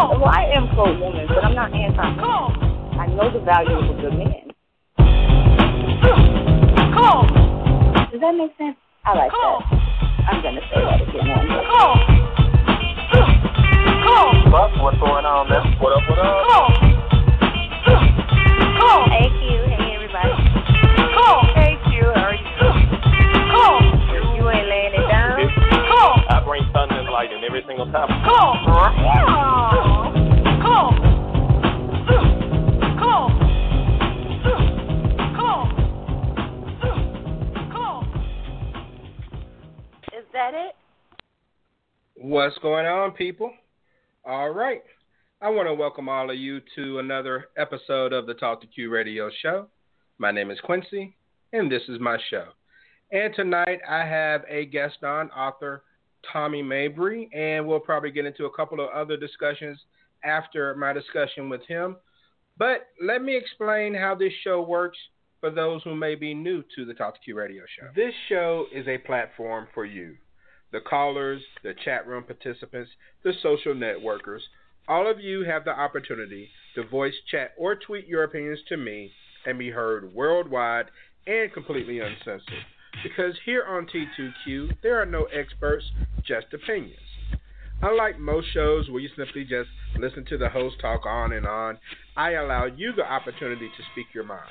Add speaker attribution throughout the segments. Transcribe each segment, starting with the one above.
Speaker 1: Well, I am pro woman, but I'm not anti man. I know the value of a good man. Come on. Does that make sense? I like that. I'm gonna say that again one more.
Speaker 2: Buck, what's going on, man? What up, what up? Come on. Come on.
Speaker 1: Hey Q, hey everybody.
Speaker 3: Hey Q, how
Speaker 2: thunder and lightning every single time. Come on, girl. Yeah. Come on.
Speaker 1: Is that it?
Speaker 4: What's going on, people? All right. I want to welcome all of you to another episode of the Talk to Q radio show. My name is Quincy, and this is my show. And tonight I have a guest on, author Tommy Mabry, and we'll probably get into a couple of other discussions after my discussion with him. But let me explain how this show works for those who may be new to the Talk to Q radio show. This show is a platform for you the callers, the chat room participants, the social networkers. All of you have the opportunity to voice, chat, or tweet your opinions to me and be heard worldwide and completely uncensored. Because here on T2Q, there are no experts, just opinions. Unlike most shows where you simply just listen to the host talk on and on, I allow you the opportunity to speak your mind.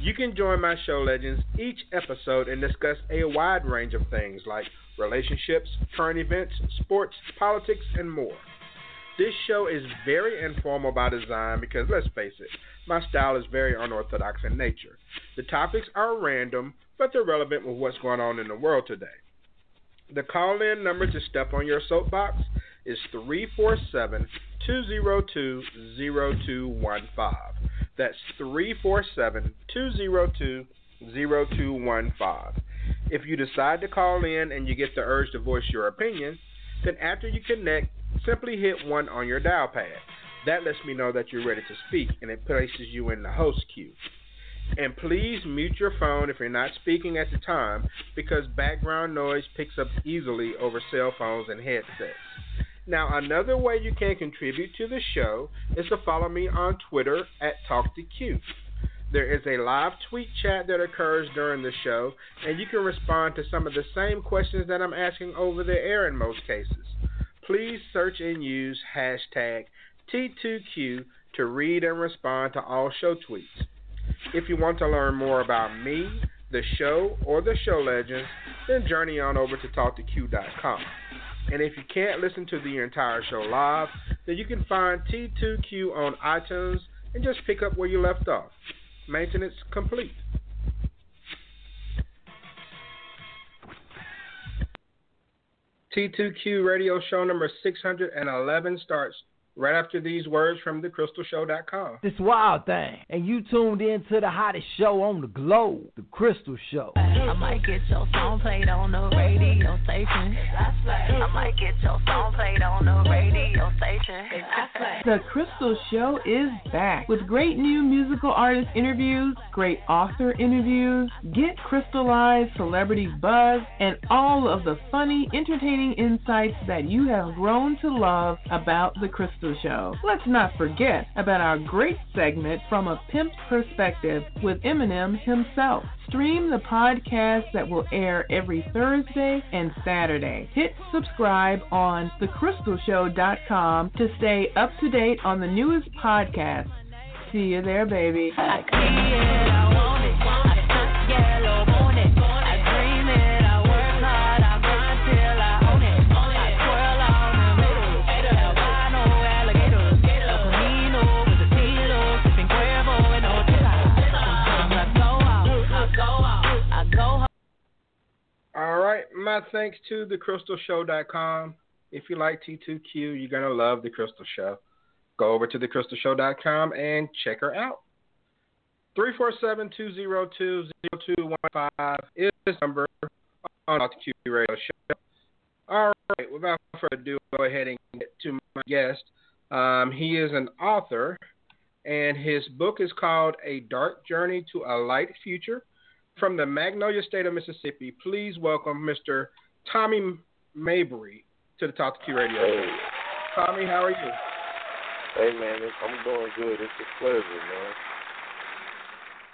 Speaker 4: You can join my show legends each episode and discuss a wide range of things like relationships, current events, sports, politics, and more. This show is very informal by design because, let's face it, my style is very unorthodox in nature. The topics are random, but they're relevant with what's going on in the world today. The call in number to step on your soapbox is 347 202 0215. That's 347 202 0215. If you decide to call in and you get the urge to voice your opinion, then after you connect, simply hit 1 on your dial pad. That lets me know that you're ready to speak and it places you in the host queue. And please mute your phone if you're not speaking at the time because background noise picks up easily over cell phones and headsets. Now, another way you can contribute to the show is to follow me on Twitter at TalkToQ. There is a live tweet chat that occurs during the show, and you can respond to some of the same questions that I'm asking over the air in most cases. Please search and use hashtag T2Q to read and respond to all show tweets. If you want to learn more about me, the show, or the show legends, then journey on over to TalkToQ.com. And if you can't listen to the entire show live, then you can find T2Q on iTunes and just pick up where you left off. Maintenance complete. T2Q radio show number 611 starts right after these words from thecrystalshow.com.
Speaker 5: This wild thing, and you tuned in to the hottest show on the globe, the Crystal Show.
Speaker 6: I might get your song played on the radio station. I might get your song played on the radio station.
Speaker 7: The Crystal Show is back with great new musical artist interviews, great author interviews, get crystallized celebrity buzz, and all of the funny, entertaining insights that you have grown to love about the Crystal Show. Let's not forget about our great segment From a Pimp's Perspective with Eminem himself. Stream the podcast that will air every Thursday and Saturday. Hit subscribe on thecrystalshow.com to stay up to date on the newest podcast. See you there, baby.
Speaker 4: Thanks to thecrystalshow.com. If you like T2Q, you're going to love The Crystal Show. Go over to thecrystalshow.com and check her out. 347-202-0215 is the number on the Q Radio Show. All right, without further ado, go ahead and get to my guest. Um, he is an author, and his book is called A Dark Journey to a Light Future – from the Magnolia State of Mississippi, please welcome Mr. Tommy Mabry to the Talk to Q Radio.
Speaker 8: Hey.
Speaker 4: Tommy, how are you?
Speaker 8: Hey man, I'm doing good. It's a pleasure, man.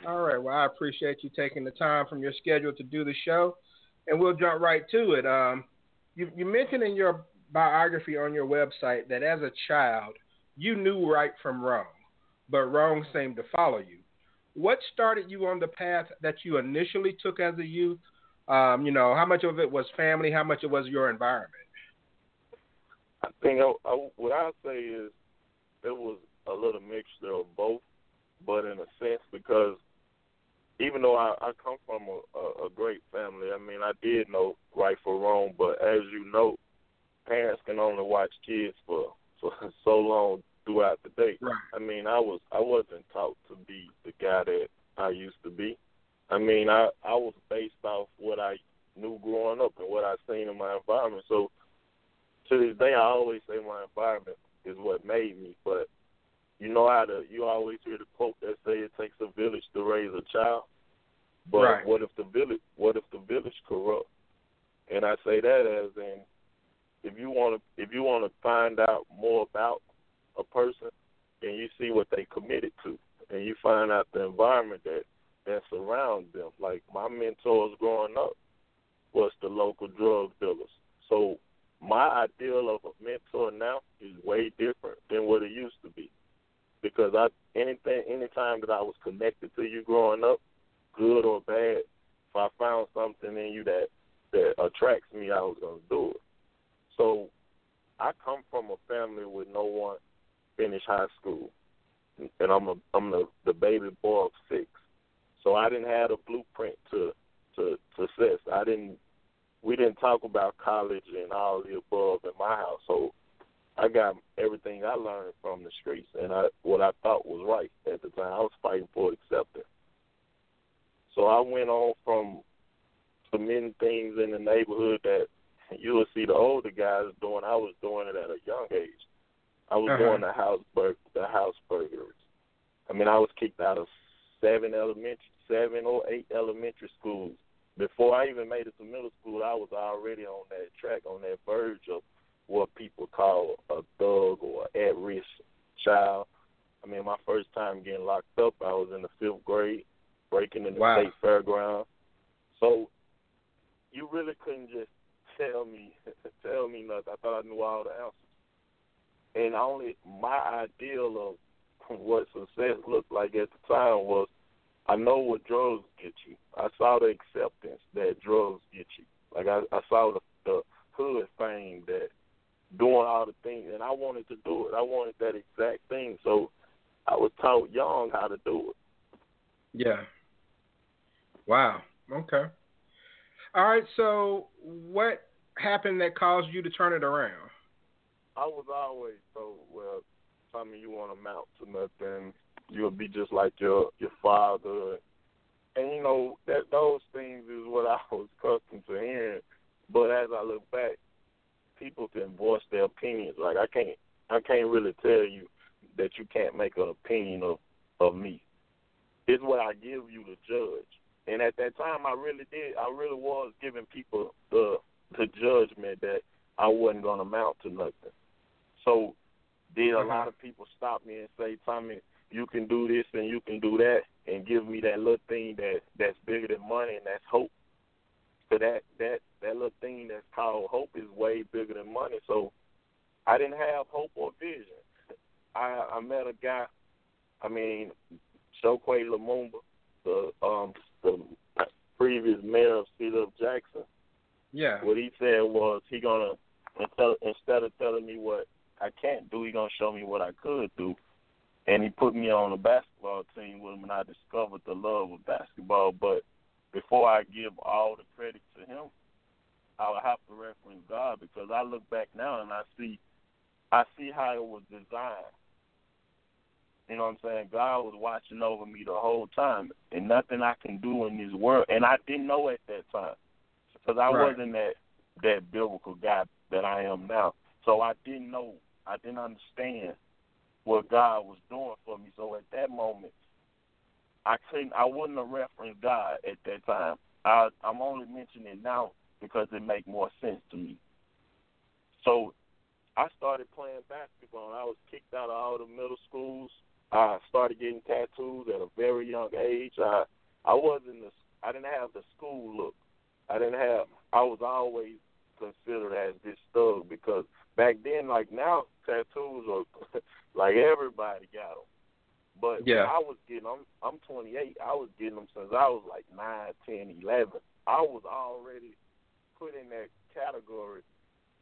Speaker 4: All right. Well, I appreciate you taking the time from your schedule to do the show, and we'll jump right to it. Um, you, you mentioned in your biography on your website that as a child you knew right from wrong, but wrong seemed to follow you what started you on the path that you initially took as a youth? Um, you know, how much of it was family? How much it was your environment?
Speaker 8: I think I, I, what I say is it was a little mixture of both, but in a sense because even though I, I come from a, a, a great family, I mean I did know right for wrong, but as you know, parents can only watch kids for for so long throughout the day.
Speaker 4: Right.
Speaker 8: I mean, I was I wasn't taught to be the guy that I used to be. I mean, I I was based off what I knew growing up and what I seen in my environment. So to this day, I always say my environment is what made me. But you know how to you always hear the quote that say it takes a village to raise a child. But
Speaker 4: right.
Speaker 8: what if the village what if the village corrupt? And I say that as in if you want to if you want to find out more about a person and you see what they committed to and you find out the environment that that surrounds them. Like my mentors growing up was the local drug dealers. So my ideal of a mentor now is way different than what it used to be. Because I anything anytime that I was connected to you growing up, good or bad, if I found something in you that that attracts me, I was gonna do it. So I come from a family with no one finish high school, and I'm a I'm the the baby boy of six, so I didn't have a blueprint to to success. I didn't we didn't talk about college and all the above in my household. I got everything I learned from the streets and I what I thought was right at the time. I was fighting for acceptance. So I went on from committing things in the neighborhood that you will see the older guys doing. I was doing it at a young age. I was
Speaker 4: uh-huh.
Speaker 8: doing the house bur- the house burglaries. I mean, I was kicked out of seven elementary, seven or eight elementary schools. Before I even made it to middle school, I was already on that track, on that verge of what people call a thug or at risk child. I mean, my first time getting locked up, I was in the fifth grade, breaking in the
Speaker 4: wow.
Speaker 8: state fairground. So you really couldn't just tell me tell me nothing. I thought I knew all the answers and only my ideal of what success looked like at the time was I know what drugs get you. I saw the acceptance that drugs get you. Like I, I saw the, the hood fame that doing all the things, and I wanted to do it. I wanted that exact thing. So I was taught young how to do it.
Speaker 4: Yeah. Wow. Okay. All right. So what happened that caused you to turn it around?
Speaker 8: I was always told, well, Tommy, you want to mount to nothing. You'll be just like your your father, and you know that those things is what I was accustomed to hearing. But as I look back, people can voice their opinions. Like I can't, I can't really tell you that you can't make an opinion of of me. It's what I give you to judge. And at that time, I really did. I really was giving people the the judgment that I wasn't to amount to nothing. So Did a lot of people stop me and say, Tommy, you can do this and you can do that, and give me that little thing that that's bigger than money and that's hope. So that that that little thing that's called hope is way bigger than money. So I didn't have hope or vision. I I met a guy. I mean, Chokwe Lumumba, the um the previous mayor of Cedar of Jackson.
Speaker 4: Yeah.
Speaker 8: What he said was he gonna instead instead of telling me what I can't do, he gonna show me what I could do. And he put me on a basketball team with him, and I discovered the love of basketball. But before I give all the credit to him, I would have to reference God because I look back now and I see, I see how it was designed. You know what I'm saying? God was watching over me the whole time, and nothing I can do in this world, and I didn't know at that time because I
Speaker 4: Right.
Speaker 8: wasn't that that biblical guy that I am now. So I didn't know, I didn't understand what God was doing for me. So at that moment, I couldn't, I wouldn't have referenced God at that time. I, I'm only mentioning it now because it make more sense to me. So I started playing basketball. I was kicked out of all the middle schools. I started getting tattoos at a very young age. I I wasn't the I didn't have the school look. I didn't have. I was always considered as this thug because back then, like now, tattoos are like everybody got them. But
Speaker 4: Yeah.
Speaker 8: I was getting. I'm I'm 28. I was getting them since I was like nine, ten, eleven. I was already put in that category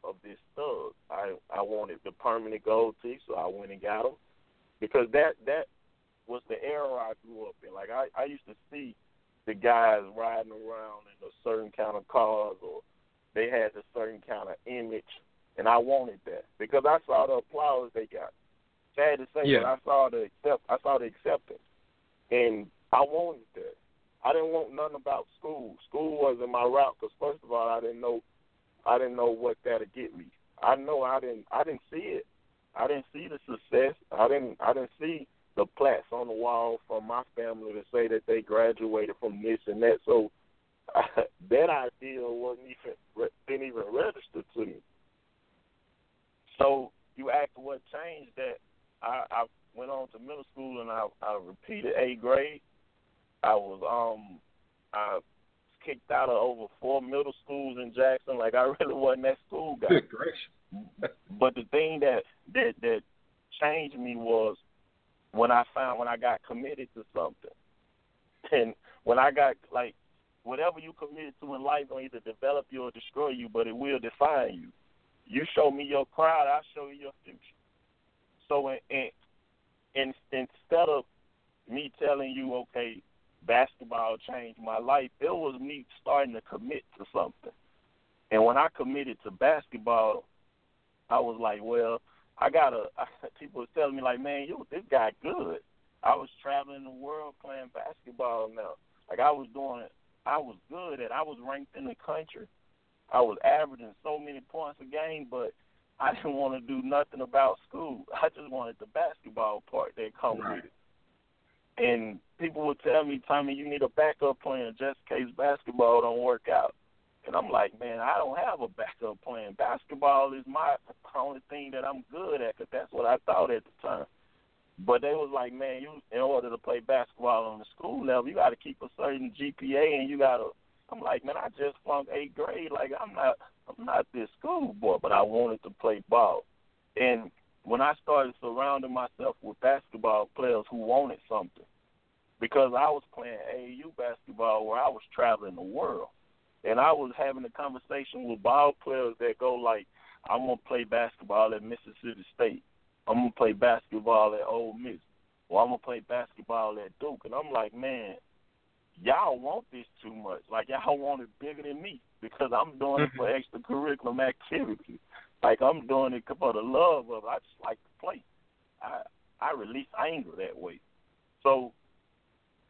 Speaker 8: of this thug. I I wanted the permanent gold teeth, so I went and got them because that that was the era I grew up in. Like I I used to see the guys riding around in a certain kind of cars or they had a certain kind of image and I wanted that because I saw the applause they got. Sad to say,
Speaker 4: Yeah.
Speaker 8: but I saw the accept I saw the acceptance and I wanted that. I didn't want nothing about school. School wasn't my route because first of all, I didn't know, I didn't know what that'd get me. I know I didn't, I didn't see it. I didn't see the success. I didn't, I didn't see the plaques on the wall from my family to say that they graduated from this and that. So that idea wasn't even, didn't even register to me. So you asked what changed that. I, I went on to middle school and I, I repeated eighth grade. I was um I kicked out of over four middle schools in Jackson. Like I really wasn't that school guy.
Speaker 4: Good gracious.
Speaker 8: But the thing that that that changed me was when I found when I got committed to something, and when I got like whatever you committed to in life will either develop you or destroy you, but it will define you. You show me your crowd, I'll show you your future. So in, in, in, instead of me telling you, okay, basketball changed my life, it was me starting to commit to something. And when I committed to basketball, I was like, well, I gotta. People was telling me like, man, you this guy good. I was traveling the world playing basketball now. Like I was doing, I was good and I was ranked in the country. I was averaging so many points a game, but I didn't want to do nothing about school. I just wanted the basketball part that come
Speaker 4: Right.
Speaker 8: with it. And people would tell me, Tommy, you need a backup plan just in case basketball don't work out. And I'm like, man, I don't have a backup plan. Basketball is my only thing that I'm good at because that's what I thought at the time. But they was like, man, you in order to play basketball on the school level, you got to keep a certain GPA, and you got to. I'm like, man, I just flunked eighth grade. Like I'm not, I'm not this schoolboy, but I wanted to play ball. And when I started surrounding myself with basketball players who wanted something, because I was playing AAU basketball where I was traveling the world, and I was having a conversation with ball players that go like, I'm gonna play basketball at Mississippi State. I'm gonna play basketball at Ole Miss. Or I'm gonna play basketball at Duke. And I'm like, man, y'all want this too much. Like y'all want it bigger than me because I'm doing it for mm-hmm. extracurricular activity. Like I'm doing it for the love of it. I just like to play. I I release anger that way. So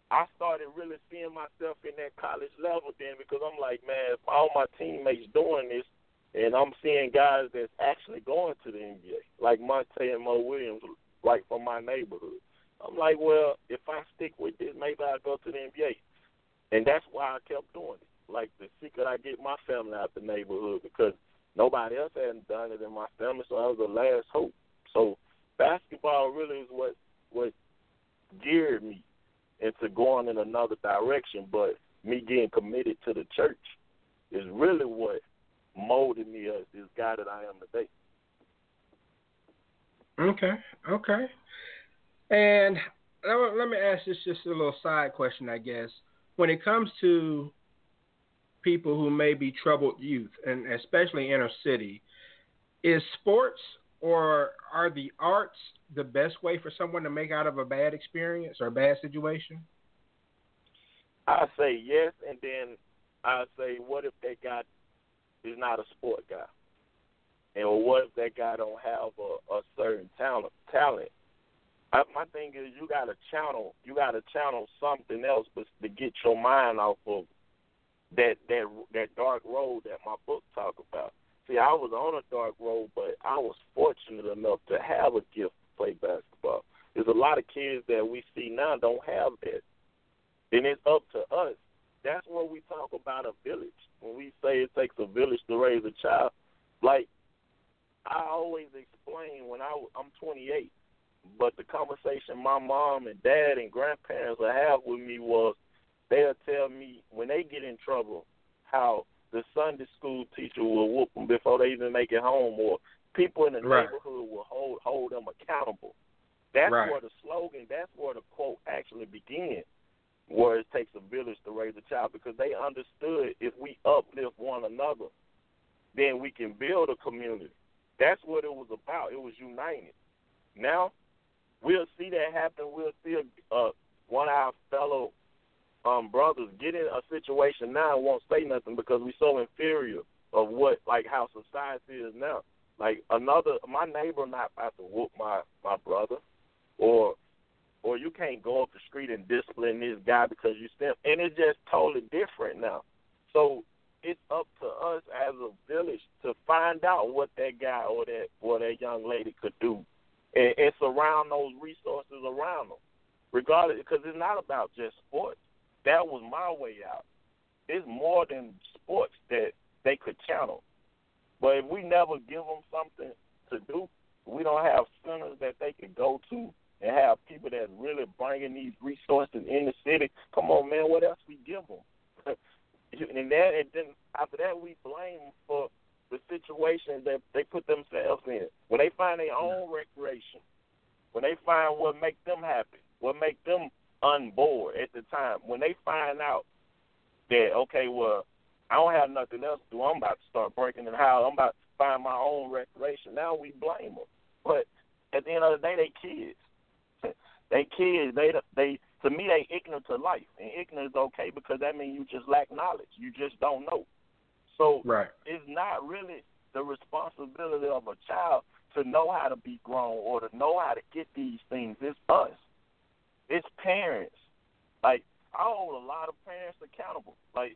Speaker 8: I started really seeing myself in that college level then because I'm like, man, if all my teammates doing this and I'm seeing guys that's actually going to the NBA, like Monta and Mo Williams, like from my neighborhood. I'm like, well, if I stick with this, maybe I'll go to the NBA. And that's why I kept doing it. Like the secret I get my family out of the neighborhood because nobody else hadn't done it in my family, so I was the last hope. So basketball really is what what geared me into going in another direction. But me getting committed to the church is really what molded me as this guy that I am today.
Speaker 4: Okay, okay. And let me ask this just a little side question, I guess. When it comes to people who may be troubled youth, and especially inner city, is sports or are the arts the best way for someone to make out of a bad experience or a bad situation?
Speaker 8: I say yes, and then I say, what if that guy is not a sport guy, and what if that guy don't have a, a certain talent? Talent. I, my thing is, you got to channel, you got to channel something else, but to get your mind off of that that that dark road that my book talk about. See, I was on a dark road, but I was fortunate enough to have a gift to play basketball. There's a lot of kids that we see now don't have that. Then it's up to us. That's when we talk about a village. When we say it takes a village to raise a child, like I always explain when I I'm 28, but the conversation my mom and dad and grandparents would have with me was they'll tell me when they get in trouble how the Sunday school teacher will whoop them before they even make it home, or people in the
Speaker 4: right.
Speaker 8: neighborhood will hold hold them accountable. That's
Speaker 4: right.
Speaker 8: where the slogan, that's where the quote actually begins, where it takes a village to raise a child, because they understood if we uplift one another, then we can build a community. That's what it was about. It was united. Now, we'll see that happen. We'll see a, uh, one of our fellow um, brothers get in a situation now and won't say nothing because we're so inferior of what like how society is now. Like another, my neighbor not about to whoop my my brother, or or you can't go up the street and discipline this guy because you step, and it's just totally different now. So it's up to us as a village to find out what that guy or that or that young lady could do, and, and surround those resources around them, regardless, because it's not about just sports that was my way out. It's more than sports that they could channel. But if we never give them something to do, we don't have centers that they can go to and have people that's really bringing these resources in the city. Come on, man, what else we give them? and then, and then after that, we blame for the situation that they put themselves in. When they find their own recreation, when they find what makes them happy, what makes them unboard at the time. When they find out that okay, well, I don't have nothing else to do. I'm about to start breaking the house. I'm about to find my own recreation. Now we blame them, but at the end of the day, they kids. they kids. They they to me they ignorant to life, and ignorance is okay because that means you just lack knowledge. You just don't know. So
Speaker 4: right.
Speaker 8: it's not really the responsibility of a child to know how to be grown or to know how to get these things. It's us. It's parents. Like I hold a lot of parents accountable. Like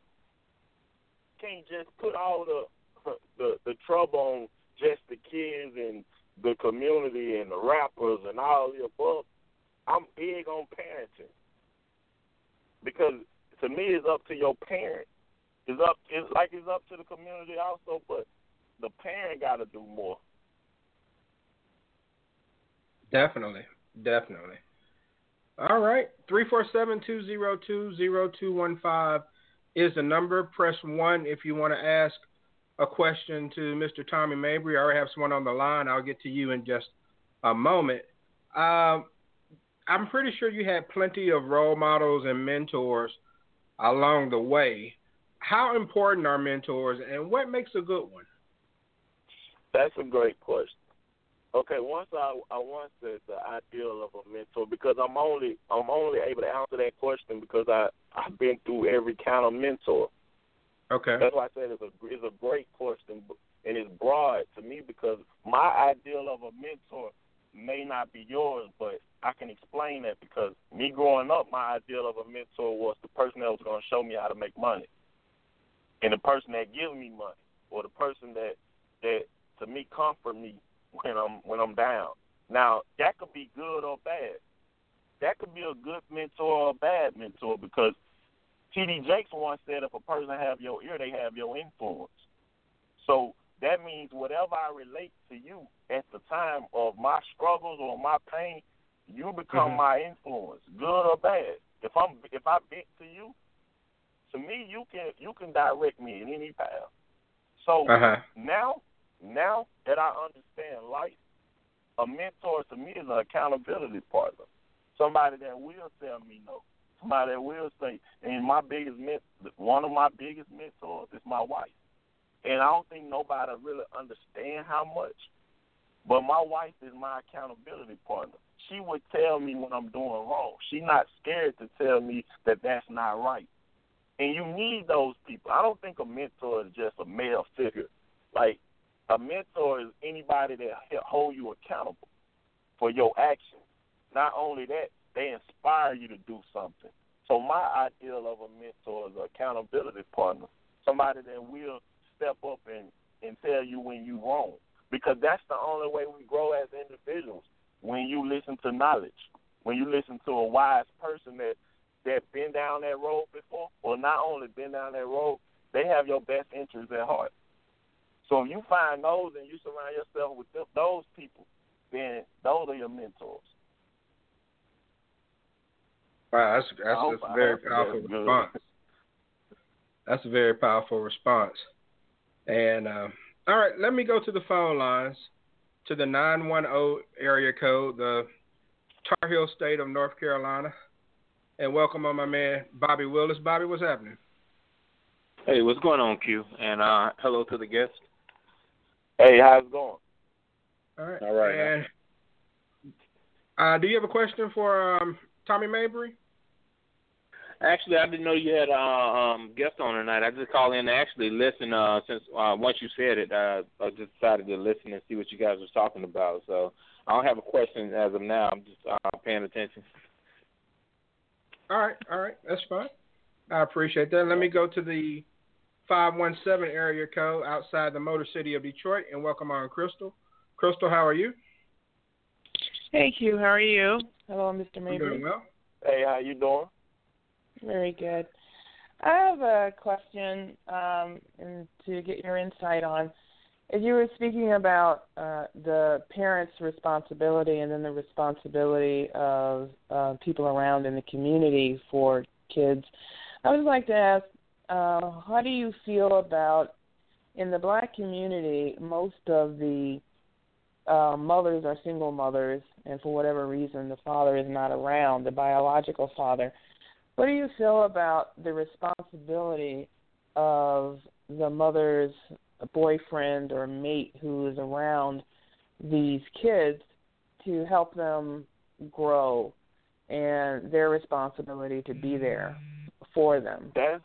Speaker 8: can't just put all the the the trouble on just the kids and the community and the rappers and all the above. I'm big on parenting because to me it's up to your parent. It's up it's like it's up to the community also, but the parent got to do more.
Speaker 4: Definitely, definitely. All right. 347 202 0215 is the number. Press 1 if you want to ask a question to Mr. Tommy Mabry. I already have someone on the line. I'll get to you in just a moment. Um, I'm pretty sure you had plenty of role models and mentors along the way. How important are mentors and what makes a good one?
Speaker 8: That's a great question. Okay, once I I once said the ideal of a mentor because I'm only I'm only able to answer that question because I I've been through every kind of mentor.
Speaker 4: Okay.
Speaker 8: That's why I said it's a it's a great question and it's broad to me because my ideal of a mentor may not be yours, but I can explain that because me growing up, my ideal of a mentor was the person that was going to show me how to make money, and the person that gives me money, or the person that that to me comfort me when I'm when I'm down. Now that could be good or bad. That could be a good mentor or a bad mentor because T.D. Jakes once said, if a person have your ear, they have your influence. So that means whatever I relate to you at the time of my struggles or my pain, you become
Speaker 4: Mhm.
Speaker 8: my influence, good or bad. If I'm if I vent to you, to me you can you can direct me in any path. So
Speaker 4: Uh-huh.
Speaker 8: now now that I understand life, a mentor to me is an accountability partner. Somebody that will tell me no. Somebody that will say, and my biggest men- one of my biggest mentors is my wife. And I don't think nobody really understand how much. But my wife is my accountability partner. She would tell me when I'm doing wrong. She's not scared to tell me that that's not right. And you need those people. I don't think a mentor is just a male figure. Like a mentor is anybody that hold you accountable for your actions. Not only that, they inspire you to do something. So my ideal of a mentor is an accountability partner, somebody that will step up and and tell you when you wrong, because that's the only way we grow as individuals. When you listen to knowledge, when you listen to a wise person that that been down that road before, or not only been down that road, they have your best interests at heart. So if you find those and you surround yourself with them, those people, then those are your mentors.
Speaker 4: Wow, that's that's, that's a very powerful response. That's a very powerful response. And um, all right, let me go to the phone lines to the nine one zero area code, the Tar Heel State of North Carolina, and welcome on my man Bobby Willis. Bobby, what's happening?
Speaker 2: Hey, what's going on, Q? And uh, hello to the guest.
Speaker 8: Hey, how's it going?
Speaker 4: All right.
Speaker 2: All right.
Speaker 4: And uh, do you have a question for um, Tommy Mabry?
Speaker 2: Actually, I didn't know you had a uh, um, guest on tonight. I just called in to actually listen. Uh, since uh, once you said it, uh, I just decided to listen and see what you guys were talking about. So I don't have a question as of now. I'm just uh, paying attention.
Speaker 4: All right, all right, that's fine. I appreciate that. Let me go to the 517 area code outside the Motor City of Detroit and welcome on Crystal. Crystal, how are you?
Speaker 9: Thank you. how are you? Hello, Mr.
Speaker 4: I'm
Speaker 9: Mabry.
Speaker 4: doing well.
Speaker 8: Hey, how you doing?
Speaker 9: Very good. I have a question um, and to get your insight on. As you were speaking about uh, the parents' responsibility and then the responsibility of uh, people around in the community for kids, I would like to ask, uh, how do you feel about in the black community? Most of the uh, mothers are single mothers, and for whatever reason, the father is not around, the biological father. What do you feel about the responsibility of the mother's boyfriend or mate who is around these kids to help them grow and their responsibility to be there for them?
Speaker 8: That's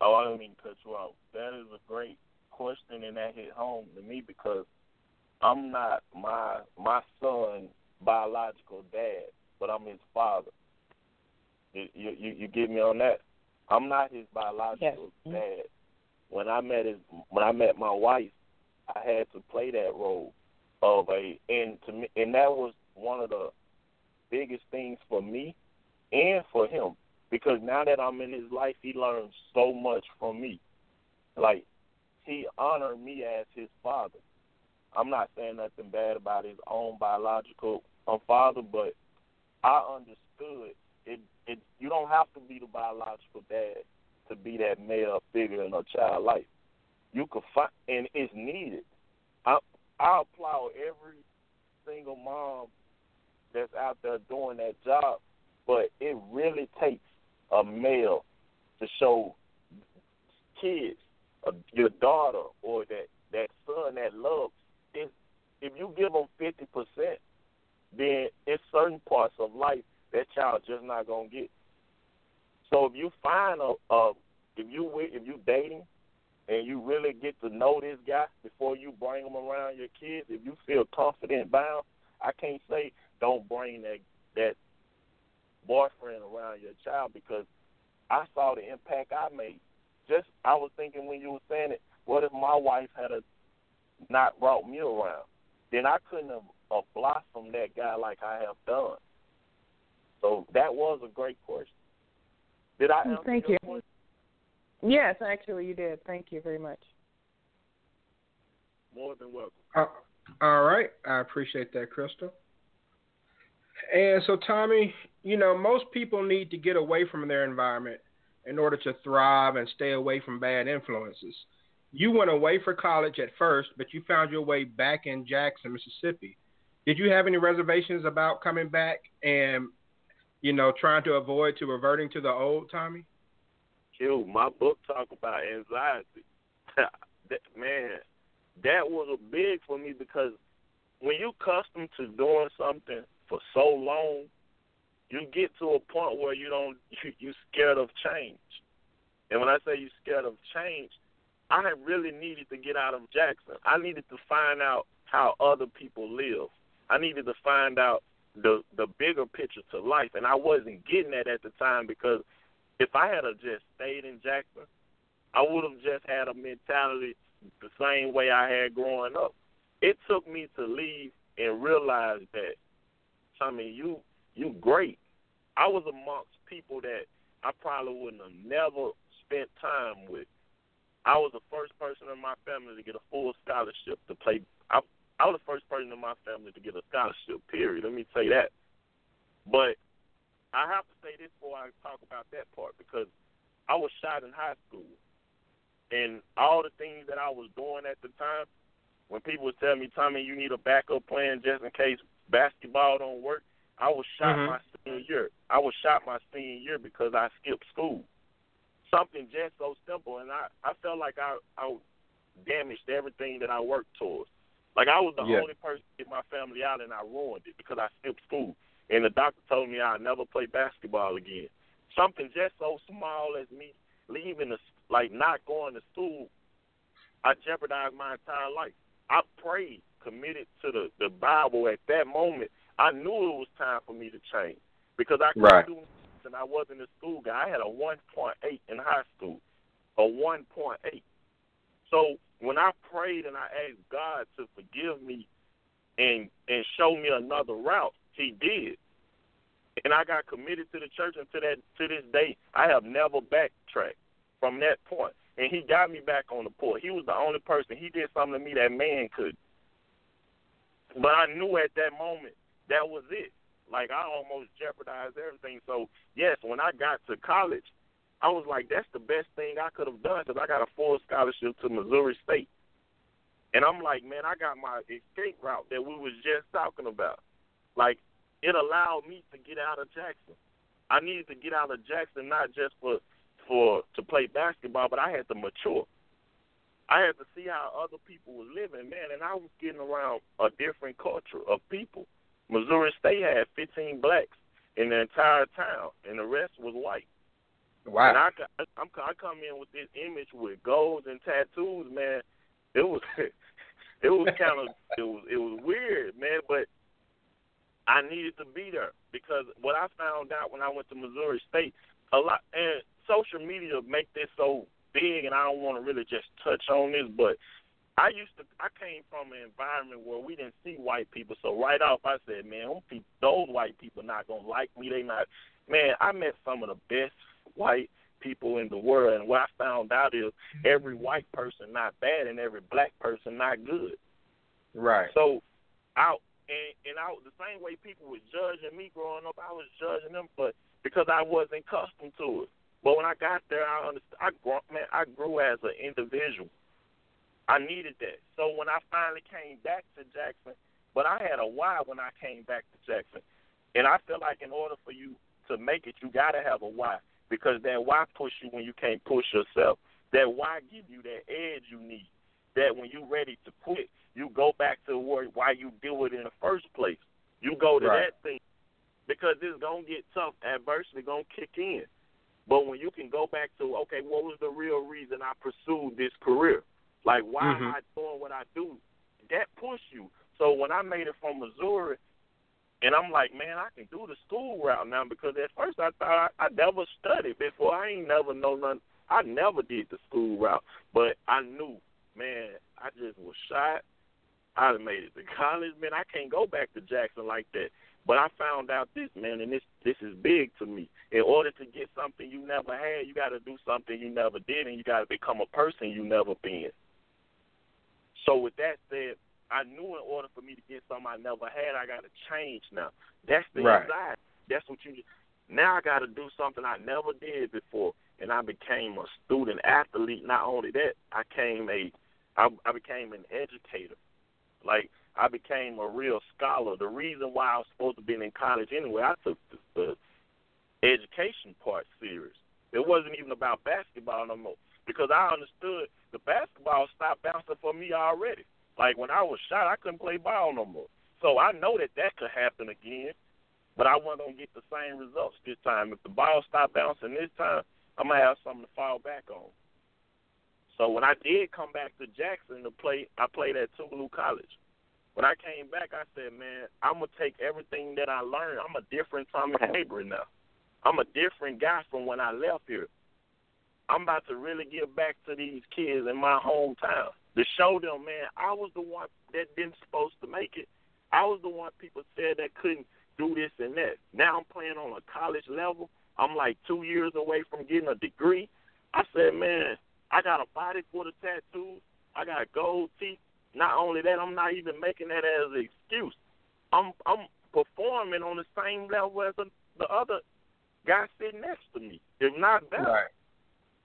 Speaker 8: oh, I don't mean to cut you off. That is a great question, and that hit home to me because I'm not my my son biological dad, but I'm his father. You you you get me on that? I'm not his biological
Speaker 9: Yes.
Speaker 8: dad. When I met his when I met my wife, I had to play that role of a and to me and that was one of the biggest things for me and for him because now that I'm in his life, he learns so much from me. Like he honored me as his father. I'm not saying nothing bad about his own biological um, father, but I understood it. It you don't have to be the biological dad to be that male figure in a child life. You could find, and it's needed. I I applaud every single mom that's out there doing that job, but it really takes a male to show kids, uh, your daughter or that that son that love. If if you give them fifty percent, then in certain parts of life that child just not gonna get. So if you find a, a if you wi- if you dating and you really get to know this guy before you bring him around your kids, if you feel confident bound, I can't say don't bring that that boyfriend around your child because I saw the impact I made. Just I was thinking when you were saying it, what if my wife had a not brought me around? Then I couldn't have uh, blossomed that guy like I have done. So that was a great question. Did I answer
Speaker 9: Thank
Speaker 8: your
Speaker 9: you.
Speaker 8: question?
Speaker 9: Yes, actually, you did. Thank you very much.
Speaker 8: More than welcome.
Speaker 4: Uh, all right. I appreciate that, Crystal. And so, Tommy, you know, most people need to get away from their environment in order to thrive and stay away from bad influences. You went away for college at first, but you found your way back in Jackson, Mississippi. Did you have any reservations about coming back and, you know, trying to avoid to reverting to the old Tommy?
Speaker 8: Q, my book talk about anxiety. that, man, that was a big for me because when you accustomed to doing something for so long, you get to a point where you don't you you scared of change. And when I say you scared of change, I really needed to get out of Jackson. I needed to find out how other people live. I needed to find out the the bigger picture to life, and I wasn't getting that at the time because if I had just stayed in Jackson, I would have just had a mentality the same way I had growing up. It took me to leave and realize that, I mean, you you great. I was amongst people that I probably wouldn't have never spent time with. I was the first person in my family to get a full scholarship to play. I, I was the first person in my family to get a scholarship. Period. Let me say that. But I have to say this before I talk about that part because I was shot in high school, and all the things that I was doing at the time, when people would tell me, "Tommy, you need a backup plan just in case basketball don't work," I was shot
Speaker 4: Mhm.
Speaker 8: my senior year. I was shot my senior year because I skipped school. Something just so simple, and I I felt like I I damaged everything that I worked towards. Like I was the
Speaker 4: Yeah.
Speaker 8: only person to get my family out, and I ruined it because I skipped school. And the doctor told me I'd never play basketball again. Something just so small as me leaving the like not going to school, I jeopardized my entire life. I prayed, committed to the the Bible at that moment. I knew it was time for me to change because I couldn't
Speaker 4: Right.
Speaker 8: do and I wasn't a school guy. I had a 1.8 in high school, a 1.8. So when I prayed and I asked God to forgive me and and show me another route, He did. And I got committed to the church, and to that to this day, I have never backtracked from that point. And He got me back on the port. He was the only person. He did something to me that man could. But I knew at that moment that was it. Like I almost jeopardized everything. So yes, when I got to college, I was like, that's the best thing I could have done because I got a full scholarship to Missouri State. And I'm like, man, I got my escape route that we was just talking about. Like, it allowed me to get out of Jackson. I needed to get out of Jackson not just for for to play basketball, but I had to mature. I had to see how other people were living, man, and I was getting around a different culture of people. Missouri State had 15 blacks in the entire town, and the rest was white.
Speaker 4: Wow.
Speaker 8: And I, I, I'm, I come in with this image with golds and tattoos, man. It was, it was kind of, it was, it was weird, man. But I needed to be there because what I found out when I went to Missouri State, a lot, and social media make this so big, and I don't want to really just touch on this, but I used to, I came from an environment where we didn't see white people, so right off I said, man, them people, those white people not gonna like me. They not, man. I met some of the best white people in the world, and what I found out is every white person not bad, and every black person not good.
Speaker 4: Right.
Speaker 8: So, I and and I the same way people were judging me growing up, I was judging them, but because I wasn't accustomed to it. But when I got there, I understood. I grew, man, I grew as an individual. I needed that. So when I finally came back to Jackson, but I had a why when I came back to Jackson, and I feel like in order for you to make it, you got to have a why because that why push you when you can't push yourself. That why give you that edge you need. That when you're ready to quit, you go back to where why you do it in the first place. You go to
Speaker 4: Right.
Speaker 8: that thing because it's gonna get tough. Adversity gonna kick in. But when you can go back to okay, what was the real reason I pursued this career? Like why am
Speaker 4: Mhm.
Speaker 8: I doing what I do? That push you. So when I made it from Missouri, and I'm like, man, I can do the school route now because at first I thought I, I never studied before. I ain't never know nothing. I never did the school route, but I knew, man, I just was shot. I made it to college, man. I can't go back to Jackson like that. But I found out this, man, and this this is big to me. In order to get something you never had, you got to do something you never did, and you got to become a person you never been. So with that said, I knew in order for me to get something I never had, I got to change now. That's the
Speaker 4: Right.
Speaker 8: anxiety. That's what you. Now I got to do something I never did before, and I became a student athlete. Not only that, I came a, I, I became an educator. Like I became a real scholar. The reason why I was supposed to be in college anyway, I took the, the education part serious. It wasn't even about basketball no more because I understood the basketball stopped bouncing for me already. Like when I was shot, I couldn't play ball no more. So I know that that could happen again, but I wasn't gonna get the same results this time. If the ball stopped bouncing this time, I'm gonna have something to fall back on. So when I did come back to Jackson to play, I played at Tougaloo College. When I came back, I said, man, I'm gonna take everything that I learned. I'm a different Tommy Mabry now. I'm a different guy from when I left here. I'm about to really give back to these kids in my hometown to show them, man, I was the one that didn't supposed to make it. I was the one people said that couldn't do this and that. Now I'm playing on a college level. I'm like two years away from getting a degree. I said, man, I got a body for the tattoos. I got gold teeth. Not only that, I'm not even making that as an excuse. I'm I'm performing on the same level as the, the other guy sitting next to me, if not better.
Speaker 4: Right.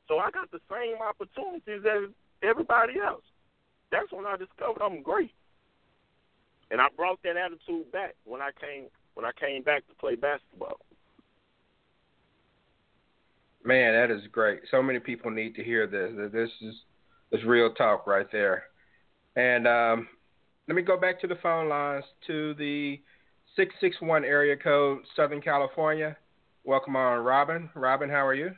Speaker 8: So I got the same opportunities as everybody else. That's when I discovered I'm great. And I brought that attitude back when I came when I came back to play basketball.
Speaker 4: Man, that is great. So many people need to hear this. This is this real talk right there. And um, let me go back to the phone lines to the six six one area code, Southern California. Welcome on, Robin. Robin, how are you?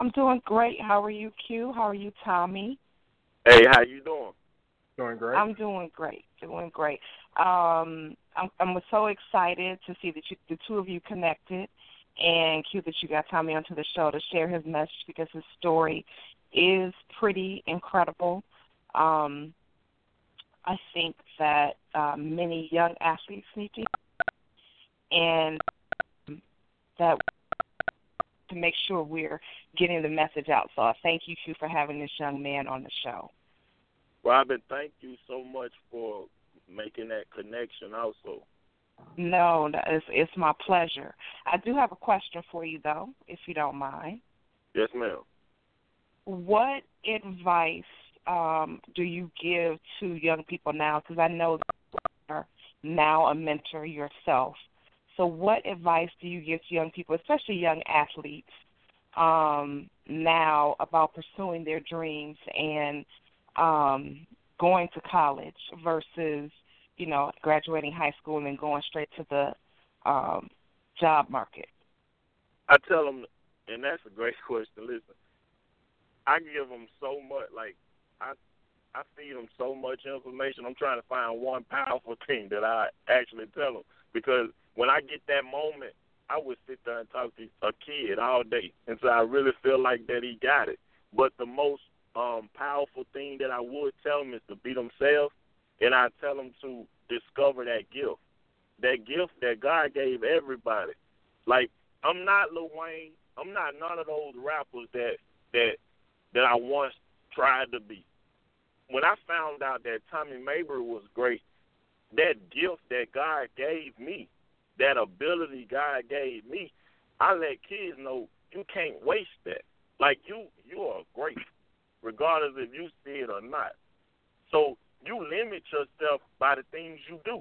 Speaker 10: I'm doing great. How are you, Q? How are you, Tommy?
Speaker 8: Hey, how you doing?
Speaker 4: Doing great.
Speaker 10: I'm doing great. Doing great. Um, I'm, I'm so excited to see that you, the two of you connected, and Q that you got Tommy onto the show to share his message because his story is pretty incredible. Um, I think that uh, many young athletes need to, and that to make sure we're getting the message out. So I thank you, Q, for having this young man on the show.
Speaker 8: Robin, thank you so much for making that connection also.
Speaker 10: No, that is, it's my pleasure. I do have a question for you, though, if you don't mind.
Speaker 8: Yes, ma'am.
Speaker 10: What advice um, do you give to young people now? Because I know that you are now a mentor yourself. So, what advice do you give to young people, especially young athletes, um, now about pursuing their dreams and um, going to college versus, you know, graduating high school and then going straight to the um, job market?
Speaker 8: I tell them, and that's a great question. Listen, I give them so much. Like I, I feed them so much information. I'm trying to find one powerful thing that I actually tell them because when I get that moment, I would sit there and talk to a kid all day until I really feel like that he got it. But the most um powerful thing that I would tell them is to be themselves, and I tell them to discover that gift, that gift that God gave everybody. Like I'm not Lil Wayne. I'm not none of those rappers that that that I once tried to be. When I found out that Tommy Mabry was great, that gift that God gave me, that ability God gave me, I let kids know you can't waste that. Like you, you are great, regardless if you see it or not. So you limit yourself by the things you do.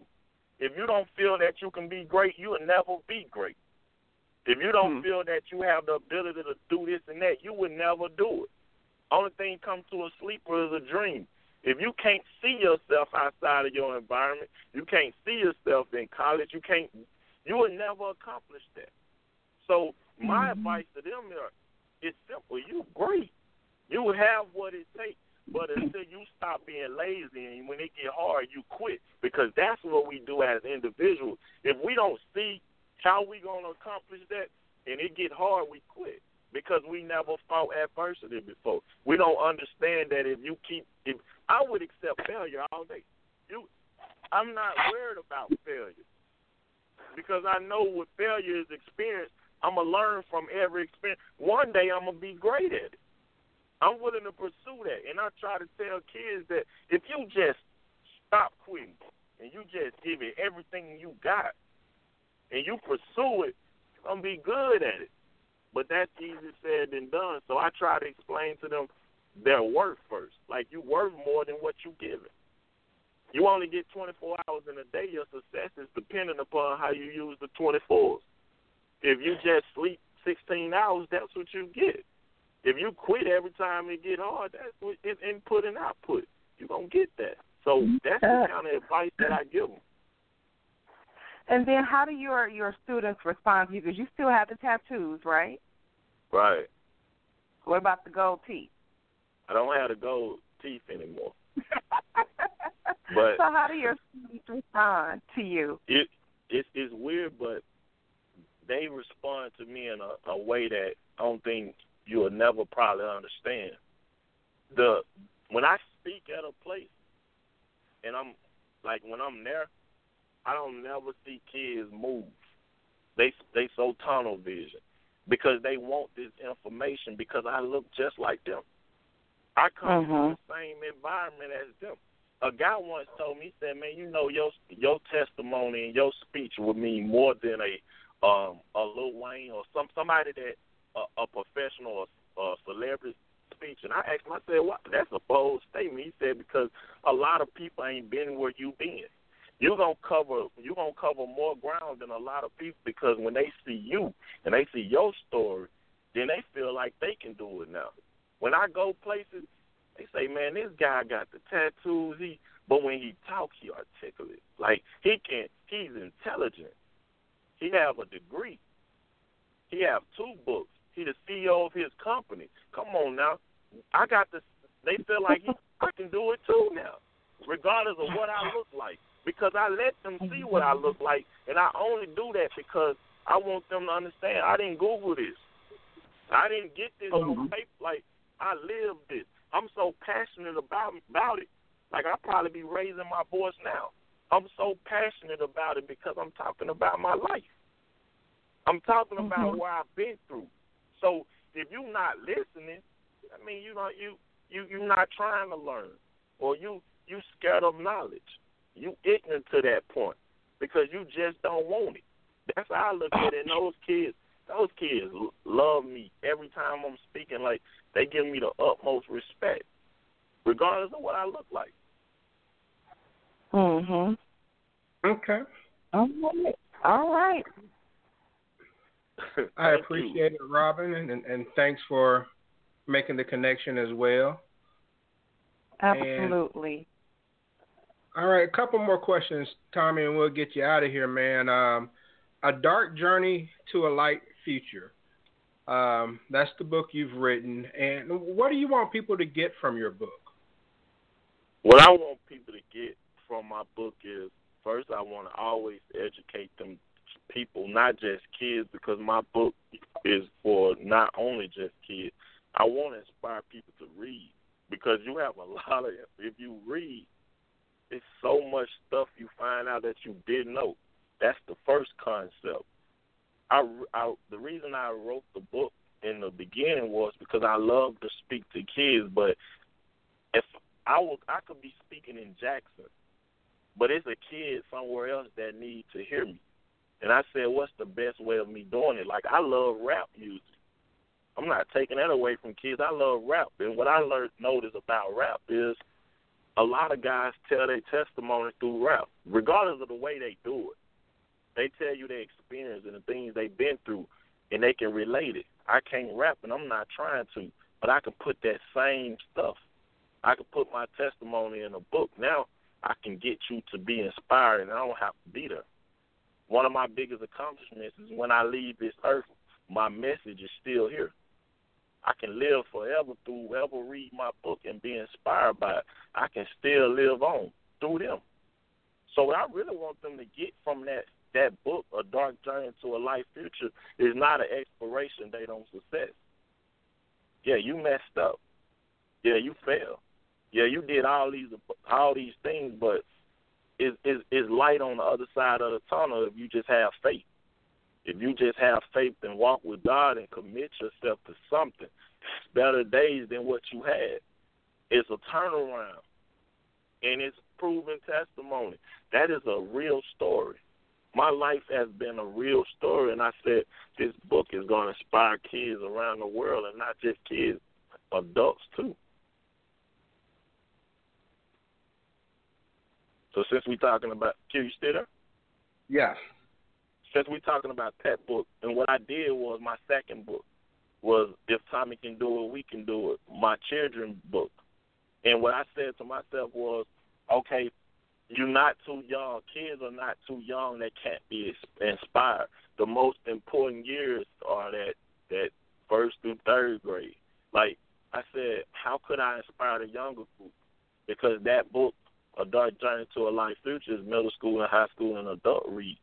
Speaker 8: If you don't feel that you can be great, you will never be great. If you don't feel that you have the ability to do this and that, you would never do it. Only thing comes to a sleeper is a dream. If you can't see yourself outside of your environment, you can't see yourself in college, you can't you will never accomplish that. So my
Speaker 10: Mm-hmm.
Speaker 8: advice to them is it's simple. You great. You have what it takes. But until you stop being lazy and when it get hard you quit. Because that's what we do as individuals. If we don't see how we gonna accomplish that and it get hard we quit. Because we never fought adversity before. We don't understand that if you keep if I would accept failure all day. You I'm not worried about failure. Because I know what failure is experience, I'm gonna learn from every experience. One day I'm gonna be great at it. I'm willing to pursue that. And I try to tell kids that if you just stop quitting and you just give it everything you got and you pursue it, you're gonna be good at it. But that's easier said than done. So I try to explain to them their worth first. Like you worth more than what you give it. You only get 24 hours in a day. Your success is dependent upon how you use the 24s. If you just sleep 16 hours, that's what you get. If you quit every time it get hard, that's it's input and output. You're gonna get that. So that's the kind of advice that I give them.
Speaker 10: And then, how do your your students respond to you? Because you still have the tattoos, right?
Speaker 8: Right.
Speaker 10: What about the gold teeth?
Speaker 8: I don't have the gold teeth anymore. but
Speaker 10: so, how do your students respond to you?
Speaker 8: It it's it's weird, but they respond to me in a, a way that I don't think you'll never probably understand. The when I speak at a place, and I'm like when I'm there, I don't never see kids move. They they so tunnel vision because they want this information because I look just like them. I come
Speaker 10: Mhm.
Speaker 8: from the same environment as them. A guy once told me, he said, "Man, you know your your testimony and your speech would mean more than a um a Lil Wayne or some somebody that a, a professional or a celebrity speech." And I asked him, I said, "What? That's a bold statement." He said, "Because a lot of people ain't been where you been. You're gonna cover you're gonna cover more ground than a lot of people because when they see you and they see your story, then they feel like they can do it now. When I go places, they say, "Man, this guy got the tattoos." He, but when he talks, he articulate. Like he can, he's intelligent. He have a degree. He have two books. He the CEO of his company. Come on now, I got this. They feel like he, I can do it too now, regardless of what I look like, because I let them see what I look like, and I only do that because I want them to understand. I didn't Google this. I didn't get this on paper. Like I lived it. I'm so passionate about about it. Like I probably be raising my voice now. I'm so passionate about it because I'm talking about my life. I'm talking about
Speaker 10: Mhm.
Speaker 8: what I've been through. So if you're not listening, I mean you know you you you're not trying to learn, or you you scared of knowledge. You ignorant to that point because you just don't want it. That's how I look at it. And those kids, those kids love me every time I'm speaking. Like they give me the utmost respect, regardless of what I look like.
Speaker 10: Mhm.
Speaker 4: Okay.
Speaker 10: All right. All right.
Speaker 4: I
Speaker 8: Thank
Speaker 4: appreciate it, Robin, and, and, and thanks for making the connection as well.
Speaker 10: Absolutely.
Speaker 4: All right, a couple more questions, Tommy, and we'll get you out of here, man. Um, a dark journey to a light future. Um, that's the book you've written, and what do you want people to get from your book?
Speaker 8: What I want people to get from my book is first, I want to always educate them people, not just kids, because my book is for not only just kids. I want to inspire people to read because you have a lot of if you read, it's so much stuff you find out that you didn't know. That's the first concept. I, I the reason I wrote the book in the beginning was because I love to speak to kids, but if I was I could be speaking in Jackson, but it's a kid somewhere else that needs to hear me. And I said, what's the best way of me doing it? Like I love rap music. I'm not taking that away from kids. I love rap, and what I learned noticed about rap is a lot of guys tell their testimony through rap, regardless of the way they do it. They tell you their experience and the things they've been through, and they can relate it. I can't rap, and I'm not trying to, but I can put that same stuff. I can put my testimony in a book. Now I can get you to be inspired, and I don't have to be there. One of my biggest accomplishments is when I leave this earth, my message is still here. I can live forever through whoever read my book and be inspired by it. I can still live on through them. So what I really want them to get from that that book, A Dark Journey to a Light Future, is not an expiration date on success. Yeah, you messed up. Yeah, you failed. Yeah, you did all these all these things, but is is is light on the other side of the tunnel if you just have faith. If you just have faith and walk with God and commit yourself to something, better days than what you had. It's a turnaround, and it's proven testimony. That is a real story. My life has been a real story, and I said this book is going to inspire kids around the world, and not just kids, adults too. So since we're talking about, Q, you still there?
Speaker 4: Yeah.
Speaker 8: Since we're talking about that book, and what I did was my second book was If Tommy Can Do It, We Can Do It, my children book. And what I said to myself was, okay, you're not too young. Kids are not too young that can't be inspired. The most important years are that that first through third grade. Like I said, how could I inspire the younger group? Because that book, A Dark Journey to a Light Future, is middle school and high school and adult read.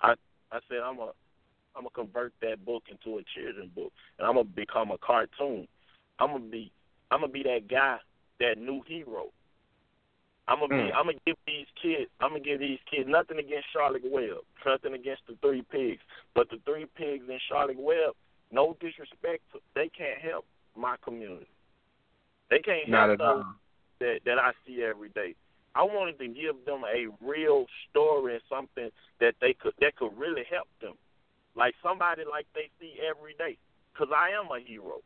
Speaker 8: I I said I'm a I'm gonna convert that book into a children book, and I'm gonna become a cartoon. I'm gonna be I'm gonna be that guy, that new hero. I'm gonna be.
Speaker 4: Mm.
Speaker 8: I'm gonna give these kids. I'm gonna give these kids nothing against Charlotte Web, nothing against the three pigs, but the three pigs and Charlotte Web. No disrespect, to, they can't help my community. They can't
Speaker 4: Not
Speaker 8: help
Speaker 4: all.
Speaker 8: that that I see every day. I wanted to give them a real story and something that they could that could really help them, like somebody like they see every day. Because I am a hero.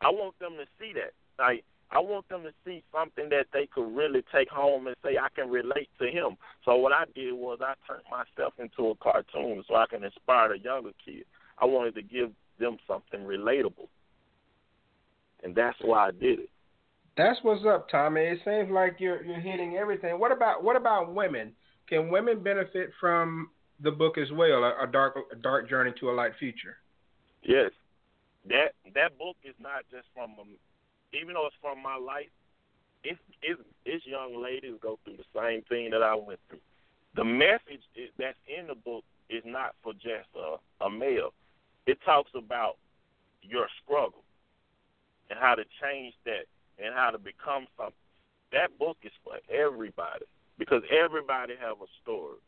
Speaker 8: I want them to see that. Like I want them to see something that they could really take home and say I can relate to him. So what I did was I turned myself into a cartoon so I can inspire the younger kids. I wanted to give them something relatable, and that's why I did it.
Speaker 4: That's what's up, Tommy. It seems like you're you're hitting everything. What about what about women? Can women benefit from the book as well? A, a dark a dark journey to a light future.
Speaker 8: Yes, that that book is not just from um, even though it's from my life. It's it's it's young ladies go through the same thing that I went through. The message is, that's in the book is not for just a, a male. It talks about your struggle and how to change that and how to become something. That book is for everybody because everybody have a story.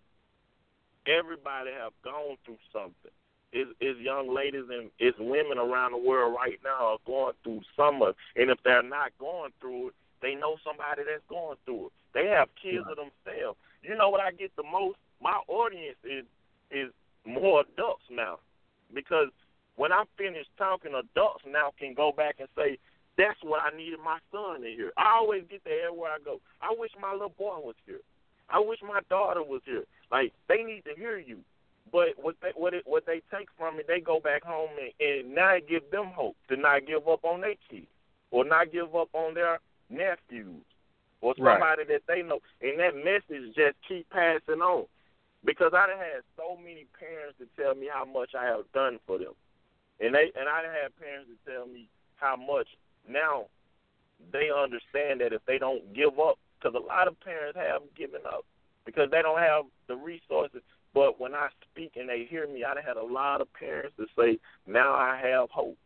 Speaker 8: Everybody have gone through something. Is is young ladies and is women around the world right now are going through some of, and if they're not going through it, they know somebody that's going through it. They have kids of themselves. You know what I get the most? My audience is is more adults now, because when I'm finished talking, adults now can go back and say, "That's what I needed my son to hear." I always get there everywhere I go. I wish my little boy was here. I wish my daughter was here. Like they need to hear you. But what they what it what they take from it, they go back home and, and now it give them hope to not give up on their kids or not give up on their nephews or
Speaker 4: Right.
Speaker 8: somebody that they know. And that message just keep passing on. Because I done had so many parents to tell me how much I have done for them. And they and I done had parents to tell me how much now they understand that if they don't give up, because a lot of parents have given up because they don't have the resources. But when I speak and they hear me, I done had a lot of parents to say, now I have hope.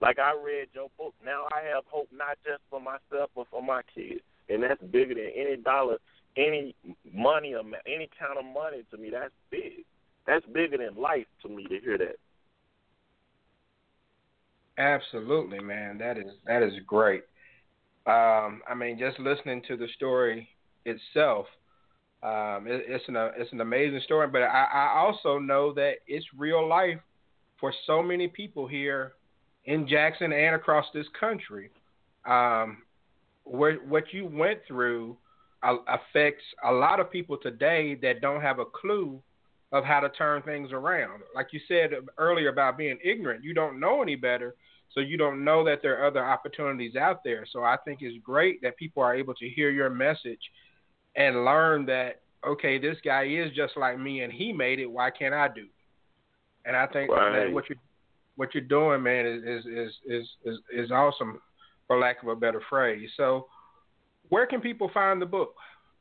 Speaker 8: Like I read your book, now I have hope not just for myself but for my kids, and that's bigger than any dollar, any money, any kind of money to me. That's big. That's bigger than life to me to hear that.
Speaker 4: Absolutely, man. That is that is great. Um, I mean, just listening to the story itself, um, it, it's an it's an amazing story. But I, I also know that it's real life for so many people here in Jackson and across this country. Um, where what you went through uh, affects a lot of people today that don't have a clue of how to turn things around. Like you said earlier about being ignorant, you don't know any better, so you don't know that there are other opportunities out there. So I think it's great that people are able to hear your message and learn that okay, this guy is just like me and he made it. Why can't I do? it? And I think
Speaker 8: Right.
Speaker 4: that what you what you're doing, man, is is is is is, awesome, for lack of a better phrase. So, where can people find the book?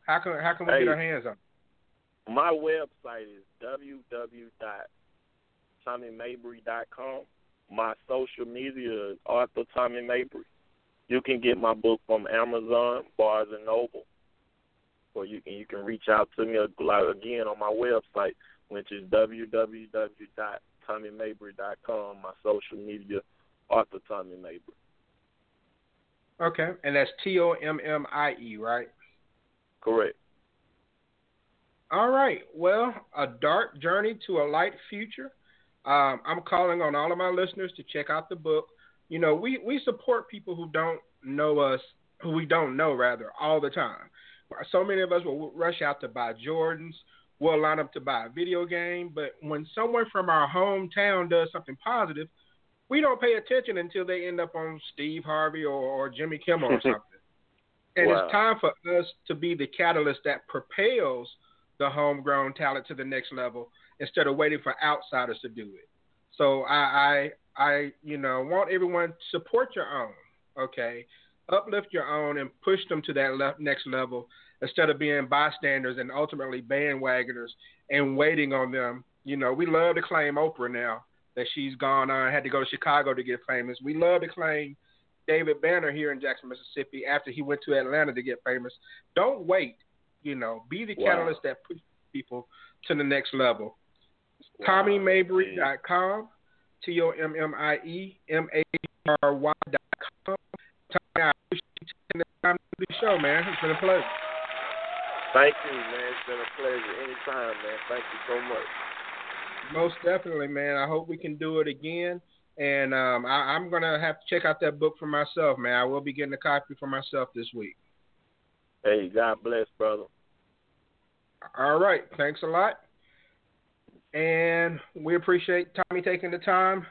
Speaker 4: How can how can we
Speaker 8: Hey.
Speaker 4: get our hands on? it?
Speaker 8: My website is www.tommymabry.com. My social media is Author Tommy Mabry. You can get my book from Amazon, Barnes and Noble, or you can you can reach out to me uh, again on my website, which is www.tommymabry.com. My social media, Author Tommy Mabry.
Speaker 4: Okay, and that's T O M M I E, right?
Speaker 8: Correct.
Speaker 4: All right. Well, a dark journey to a light future. Um, I'm calling on all of my listeners to check out the book. You know, we we support people who don't know us, who we don't know rather, all the time. So many of us will rush out to buy Jordans. We'll line up to buy a video game, but when someone from our hometown does something positive, we don't pay attention until they end up on Steve Harvey or, or Jimmy Kimmel or something. And
Speaker 8: Wow.
Speaker 4: it's time for us to be the catalyst that propels the homegrown talent to the next level instead of waiting for outsiders to do it. So I, I, I, you know, want everyone to support your own. Okay, uplift your own and push them to that le- next level instead of being bystanders and ultimately bandwagoners and waiting on them. You know, we love to claim Oprah now that she's gone on, had to go to Chicago to get famous. We love to claim David Banner here in Jackson, Mississippi, after he went to Atlanta to get famous. Don't wait. You know, be the
Speaker 8: Wow.
Speaker 4: catalyst that pushes people to the next level. TommyMabry.com, T O M M I E M A R Y.com. Tommy, I appreciate you taking the time to do the show, man. It's been a pleasure.
Speaker 8: Thank you, man. It's been a pleasure. Anytime, man. Thank you so much.
Speaker 4: Most definitely, man. I hope we can do it again. And um, I, I'm gonna have to check out that book for myself, man. I will be getting a copy for myself this week.
Speaker 8: Hey, God bless, brother.
Speaker 4: All right. Thanks a lot. And we appreciate Tommy taking the time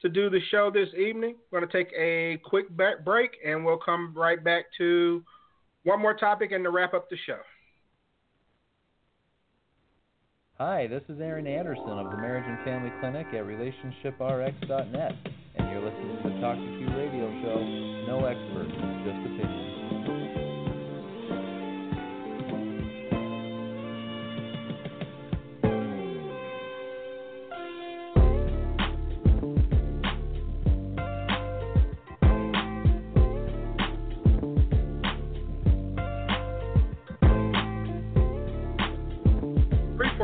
Speaker 4: to do the show this evening. We're going to take a quick break and we'll come right back to one more topic and to wrap up the show.
Speaker 11: Hi, this is Aaron Anderson of the Marriage and Family Clinic at RelationshipRx.net, and you're listening to the Talk to Q radio show. No experts, just opinions.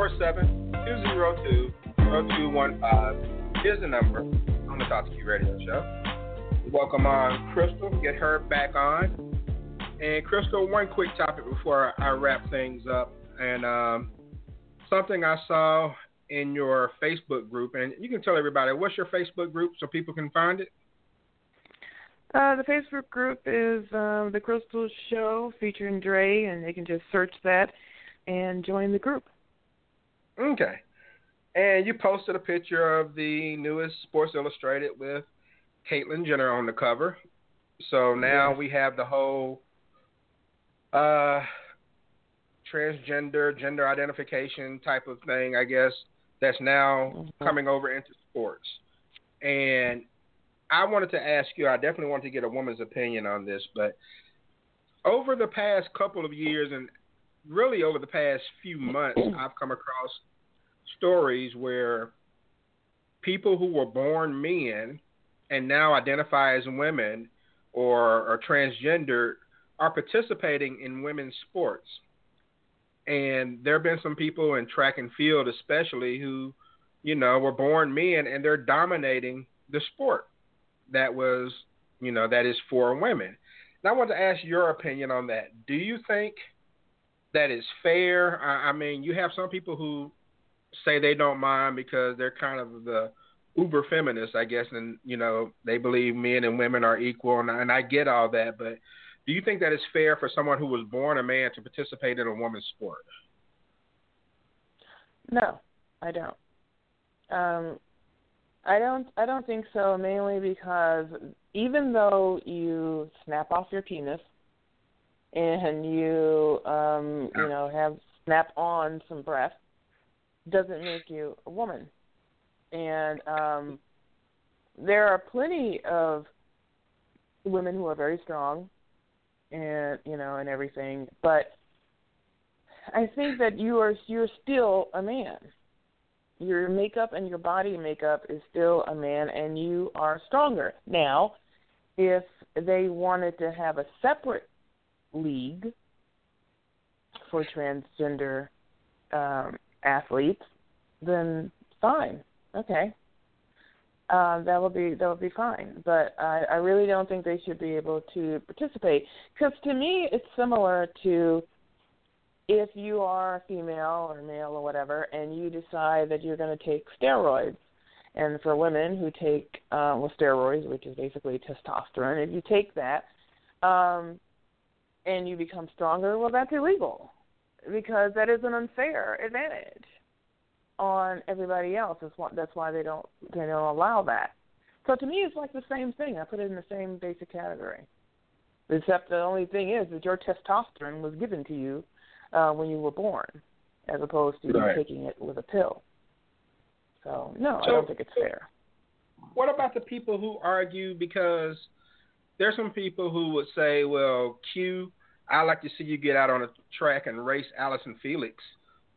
Speaker 4: Three four seven two zero two zero two one five is the number on the Talk to Q radio show. Welcome on Crystal. Get her back on. And Crystal, one quick topic before I wrap things up. And um, something I saw in your Facebook group, and you can tell everybody what's your Facebook group so people can find it.
Speaker 9: Uh, the Facebook group is um, the Crystal Show featuring Dre, and they can just search that and join the group.
Speaker 4: Okay. And you posted a picture of the newest Sports Illustrated with Caitlyn Jenner on the cover. So now we have the whole uh, transgender, gender identification type of thing, I guess, that's now coming over into sports. And I wanted to ask you, I definitely wanted to get a woman's opinion on this, but over the past couple of years and really over the past few months, I've come across stories where people who were born men and now identify as women or are transgender are participating in women's sports. And there have been some people in track and field, especially, who, you know, were born men and they're dominating the sport that was, you know, that is for women. And I want to ask your opinion on that. Do you think that is fair? I, I mean, you have some people who say they don't mind because they're kind of the uber feminists, I guess, and you know they believe men and women are equal, and, and I get all that. But do you think that it's fair for someone who was born a man to participate in a woman's sport?
Speaker 9: No, I don't. Um, I don't. I don't think so. Mainly because even though you snap off your penis and you, um, you know, have snap on some breasts, doesn't make you a woman. And um, there are plenty of women who are very strong, and you know, and everything, but I think that you are you're still a man. Your makeup and your body makeup is still a man, and you are stronger. Now, if they wanted to have a separate league for transgender um, athletes, then fine, okay. uh, that will be that will be fine. But I, I really don't think they should be able to participate because to me it's similar to if you are female or male or whatever, and you decide that you're going to take steroids. And for women who take uh, well steroids, which is basically testosterone, if you take that um, and you become stronger, well, that's illegal because that is an unfair advantage on everybody else. That's why, that's why they don't they don't allow that. So to me, it's like the same thing. I put it in the same basic category. Except the only thing is that your testosterone was given to you uh, when you were born, as opposed to
Speaker 4: right.
Speaker 9: you taking it with a pill. So no,
Speaker 4: So-
Speaker 9: I don't think it's fair.
Speaker 4: What about the people who argue because there's some people who would say, well, Q, I like to see you get out on a track and race Allyson Felix,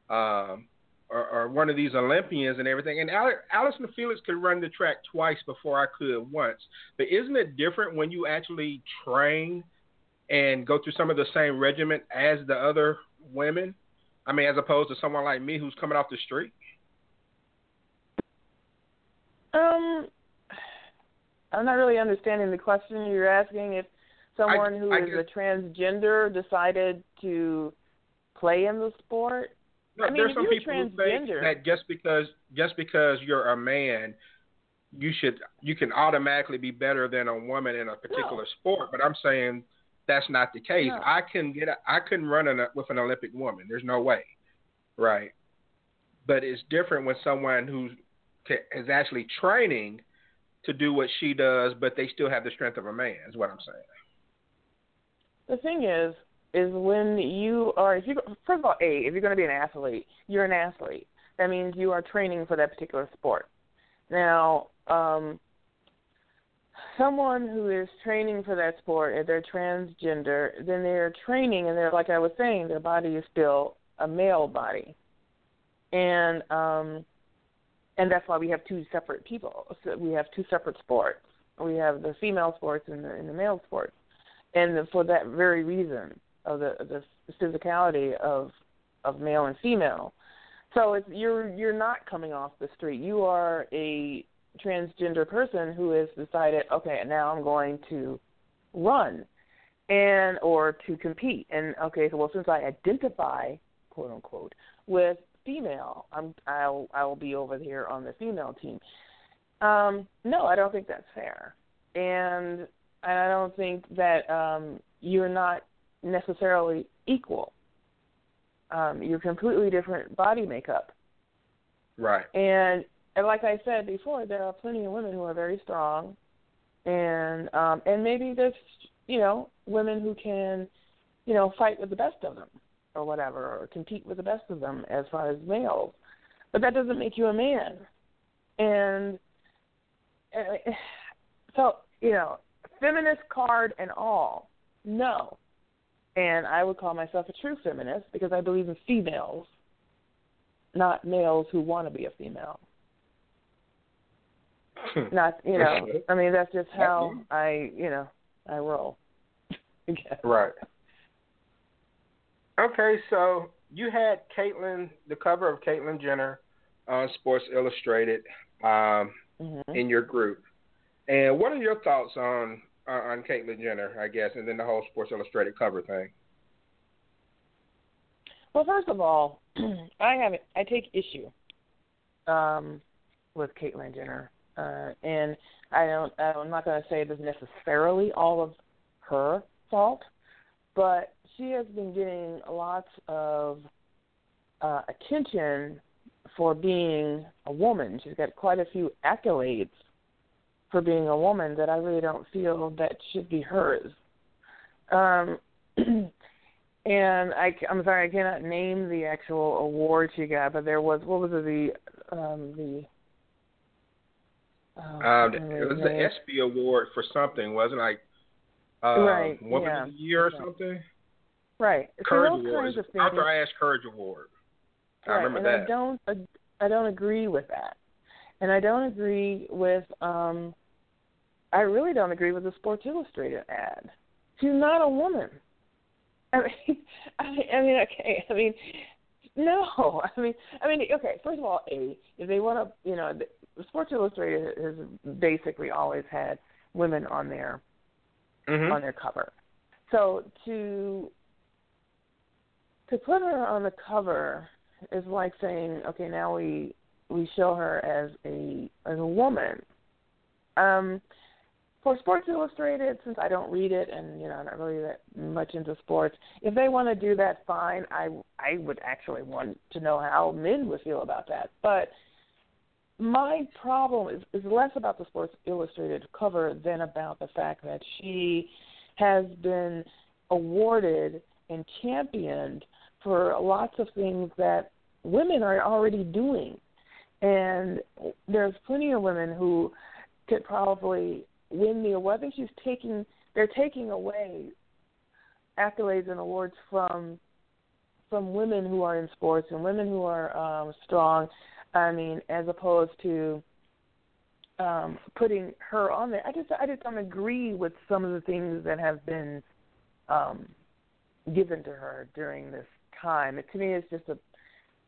Speaker 4: um, or, or one of these Olympians and everything. And Allyson Felix could run the track twice before I could once. But isn't it different when you actually train and go through some of the same regiment as the other women? I mean, as opposed to someone like me who's coming off the street.
Speaker 9: Um, I'm not really understanding the question you're asking. If someone who
Speaker 4: I
Speaker 9: is a transgender decided to play in the sport,
Speaker 4: No,
Speaker 9: I mean,
Speaker 4: there's some people who think that just because just because you're a man, you should you can automatically be better than a woman in a particular sport. But I'm saying that's not the case.
Speaker 9: No.
Speaker 4: I can get I couldn't run a, with an Olympic woman. There's no way, right? But it's different when someone who's actually training to do what she does, but they still have the strength of a man. Is what I'm saying.
Speaker 9: The thing is, is when you are, if you first of all, a, if you're going to be an athlete, you're an athlete. That means you are training for that particular sport. Now, um, someone who is training for that sport, if they're transgender, then they're training, and they're like I was saying, their body is still a male body, and um, and that's why we have two separate people. So we have two separate sports. We have the female sports and the, and the male sports, and for that very reason of the the physicality of of male and female. So it's you're you're not coming off the street. You are a transgender person who has decided, okay, now I'm going to run and or to compete. And okay, so well since I identify, quote unquote, with female, I'm I'll I will be over here on the female team. Um, no, I don't think that's fair. And I don't think that um you're not necessarily equal. Um, you're completely different body makeup.
Speaker 4: Right.
Speaker 9: And, and like I said before, there are plenty of women who are very strong, and um, and maybe there's you know women who can, you know, fight with the best of them or whatever, or compete with the best of them as far as males. But that doesn't make you a man. And uh, so you know, feminist card and all, no. And I would call myself a true feminist because I believe in females not males who want to be a female. Not you know, I mean that's just how I you know I roll.
Speaker 4: Right. Okay, so you had Caitlyn, the cover of Caitlyn Jenner on Sports Illustrated um,
Speaker 9: Mhm.
Speaker 4: in your group. And what are your thoughts on on Caitlyn Jenner, I guess, and then the whole Sports Illustrated cover thing?
Speaker 9: Well, first of all, I have I take issue um, with Caitlyn Jenner, uh, and I don't. I'm not going to say it is necessarily all of her fault, but she has been getting lots of uh, attention for being a woman. She's got quite a few accolades for being a woman that I really don't feel that should be hers. Um, and I, I'm sorry, I cannot name the actual award she got, but there was what was it the um, the oh,
Speaker 4: Um,
Speaker 9: what
Speaker 4: it was the? ESPY award for something, wasn't it? Like uh,
Speaker 9: Right,
Speaker 4: Woman
Speaker 9: yeah.
Speaker 4: of the Year or
Speaker 9: Right.
Speaker 4: something?
Speaker 9: right.
Speaker 4: Courage
Speaker 9: those
Speaker 4: Award.
Speaker 9: kinds of things.
Speaker 4: After I asked Courage Award. I
Speaker 9: right,
Speaker 4: remember
Speaker 9: and
Speaker 4: that.
Speaker 9: I don't I don't agree with that, and I don't agree with um, I really don't agree with the Sports Illustrated ad. She's not a woman. I mean, I, I mean, okay. I mean, no. I mean, I mean, okay. First of all, a if they want to, you know, Sports Illustrated has basically always had women on their
Speaker 4: Mhm.
Speaker 9: on their cover. So to to put her on the cover is like saying, okay, now we we show her as a as a woman. Um, for Sports Illustrated, since I don't read it and you know I'm not really that much into sports, if they want to do that, fine. I I would actually want to know how men would feel about that. But my problem is is less about the Sports Illustrated cover than about the fact that she has been awarded and championed for lots of things that women are already doing. And there's plenty of women who could probably win the award. I think she's taking they're taking away accolades and awards from from women who are in sports and women who are um strong. I mean, as opposed to um putting her on there. I just I just don't agree with some of the things that have been um given to her during this time. It, to me, it's just a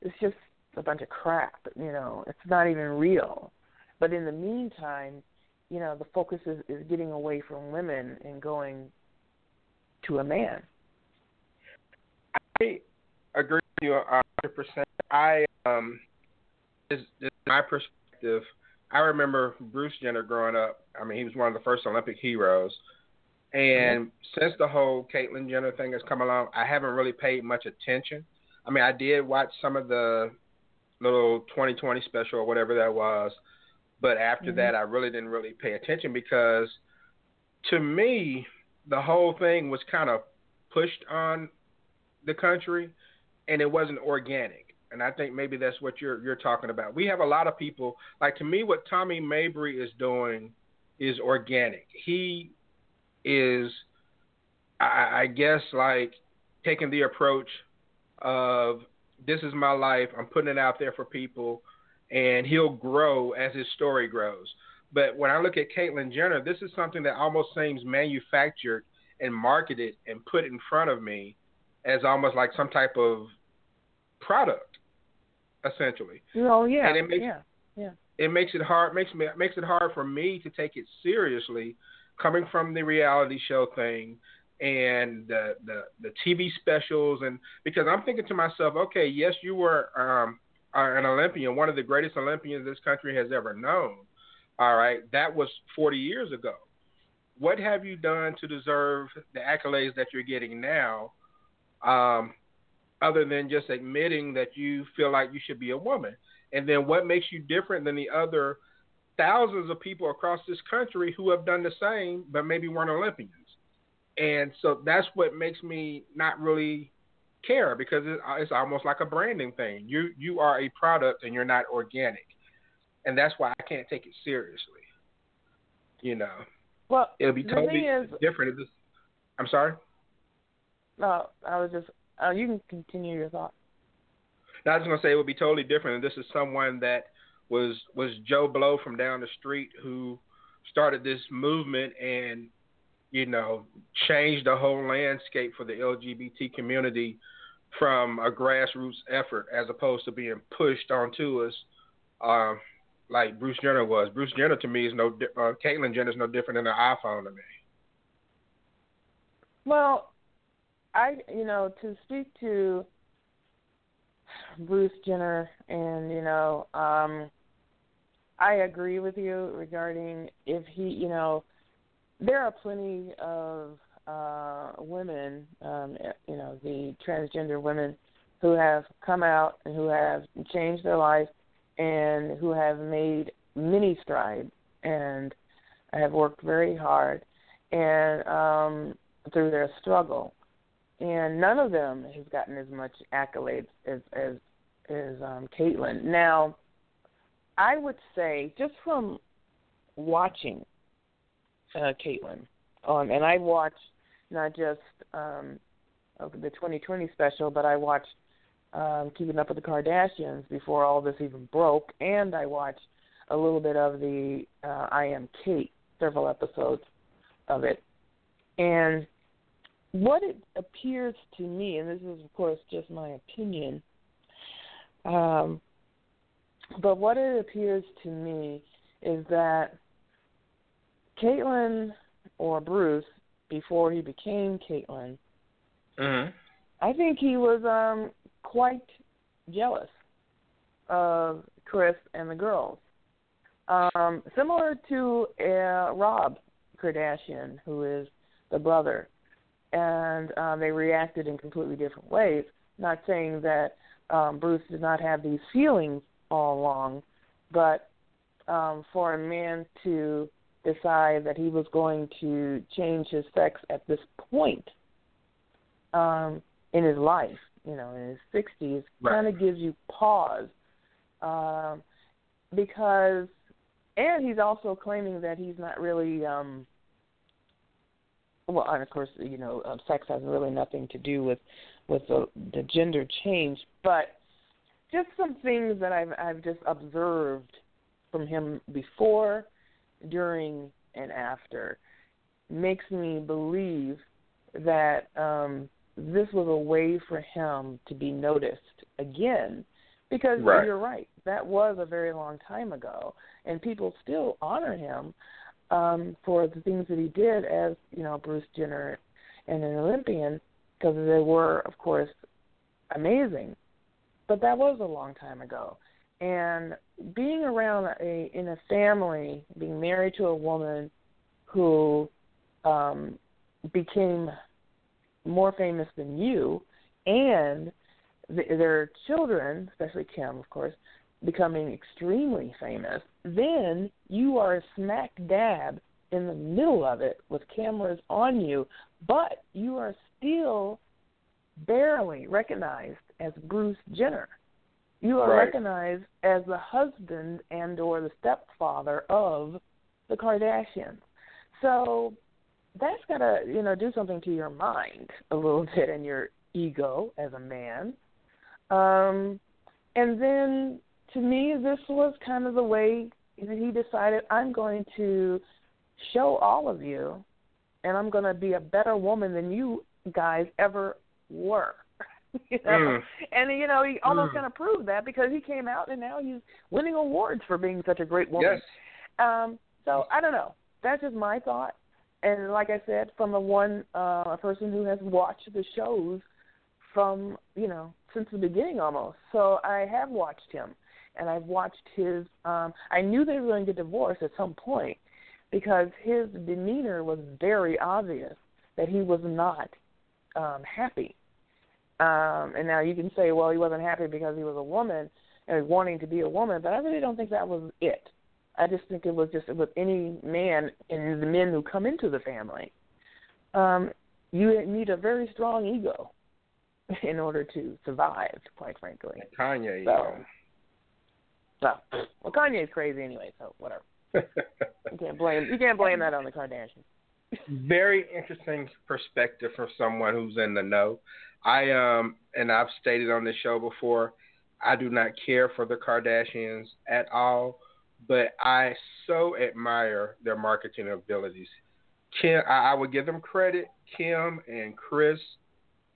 Speaker 9: it's just a bunch of crap. You know, it's not even real. But in the meantime, you know, the focus is, is getting away from women and going to a man.
Speaker 4: I agree with you a hundred percent. I um, this, this is my perspective. I remember Bruce Jenner growing up. I mean, he was one of the first Olympic heroes. And since the whole Caitlyn Jenner thing has come along, I haven't really paid much attention. I mean, I did watch some of the little 2020 special or whatever that was, but after
Speaker 12: Mhm.
Speaker 4: that, I really didn't really pay attention because, to me, the whole thing was kind of pushed on the country, and it wasn't organic. And I think maybe that's what you're you're talking about. We have a lot of people like to me what Tommy Mabry is doing is organic. He is I, I guess like taking the approach of this is my life, I'm putting it out there for people and he'll grow as his story grows. But when I look at Caitlyn Jenner, this is something that almost seems manufactured and marketed and put in front of me as almost like some type of product, essentially.
Speaker 9: Oh yeah,
Speaker 4: And it makes-
Speaker 9: yeah, yeah.
Speaker 4: It makes it hard makes me makes it hard for me to take it seriously, coming from the reality show thing and the the, the TV specials and because I'm thinking to myself, okay, yes, you were um, an Olympian, one of the greatest Olympians this country has ever known. All right, that was 40 years ago. What have you done to deserve the accolades that you're getting now, um, other than just admitting that you feel like you should be a woman? And then what makes you different than the other thousands of people across this country who have done the same but maybe weren't Olympians? And so that's what makes me not really care because it's almost like a branding thing. You you are a product and you're not organic, and that's why I can't take it seriously. You know,
Speaker 9: Well,
Speaker 4: it'll be totally
Speaker 9: is,
Speaker 4: different. If this, I'm sorry.
Speaker 9: no, I was just. Uh, you can continue your thought.
Speaker 4: No, I was gonna say it would be totally different. And this is someone that was was Joe Blow from down the street who started this movement and you know changed the whole landscape for the LGBT community from a grassroots effort as opposed to being pushed onto us uh, like Bruce Jenner was. Bruce Jenner to me is no di- uh, Caitlyn Jenner is no different than an iPhone to me.
Speaker 9: Well, I you know to speak to Bruce Jenner and you know um I agree with you regarding if he you know there are plenty of uh women um you know the transgender women who have come out and who have changed their life and who have made many strides and have worked very hard and um through their struggle and none of them has gotten as much accolades as as as um Caitlyn. Now, I would say just from watching uh Caitlyn, um and I watched not just um the 2020 special, but I watched um Keeping Up with the Kardashians before all this even broke, and I watched a little bit of the uh I Am Cait, several episodes of it. And what it appears to me, and this is of course just my opinion, um, but what it appears to me is that Caitlyn or Bruce, before he became Caitlyn,
Speaker 4: Mhm.
Speaker 9: I think he was um quite jealous of Kris and the girls. Um, similar to uh, Rob Kardashian, who is the brother, and um, they reacted in completely different ways. Not saying that um, Bruce did not have these feelings all along, but um, for a man to decide that he was going to change his sex at this point um, in his life, you know, in his sixties,
Speaker 4: Right.
Speaker 9: kind of gives you pause, um, because, and he's also claiming that he's not really, um, well, and of course, you know, um, sex has really nothing to do with with the the gender change, but just some things that I've I've just observed from him before, during, and after makes me believe that um this was a way for him to be noticed again. Because
Speaker 4: Right.
Speaker 9: you're right that was a very long time ago and people still honor him um for the things that he did as you know Bruce Jenner and an Olympian because they were of course amazing. But that was a long time ago and being around a in a family being married to a woman who um became more famous than you and th- their children especially Kim of course becoming extremely famous then you are smack dab in the middle of it with cameras on you but you are still barely recognized as Bruce Jenner you are
Speaker 4: Right.
Speaker 9: recognized as the husband and or the stepfather of the Kardashians. So that's gotta, you know, do something to your mind a little bit and your ego as a man. Um and then to me this was kind of the way that he decided I'm going to show all of you and I'm gonna be a better woman than you guys ever were. you know?
Speaker 4: Mm.
Speaker 9: And you know, he almost
Speaker 4: Mm.
Speaker 9: kind of proved that because he came out and now he's winning awards for being such a great woman.
Speaker 4: Yes.
Speaker 9: Um, so I don't know. That's just my thought. And like I said, from a one uh, a person who has watched the shows from you know since the beginning almost. So I have watched him, and I've watched his. Um, I knew they were going to get divorced at some point because his demeanor was very obvious that he was not um, happy. Um, and now you can say, well, he wasn't happy because he was a woman and wanting to be a woman, but I really don't think that was it. I just think it was just with any man and the men who come into the family. Um, you need a very strong ego in order to survive, quite frankly.
Speaker 4: Kanye.
Speaker 9: So, well, well, Kanye's crazy anyway, so whatever. You can't blame you can't blame that on the Kardashians.
Speaker 4: very interesting perspective from someone who's in the know. I um and I've stated on this show before, I do not care for the Kardashians at all, but I so admire their marketing abilities. Kim, I, I would give them credit. Kim and Kris,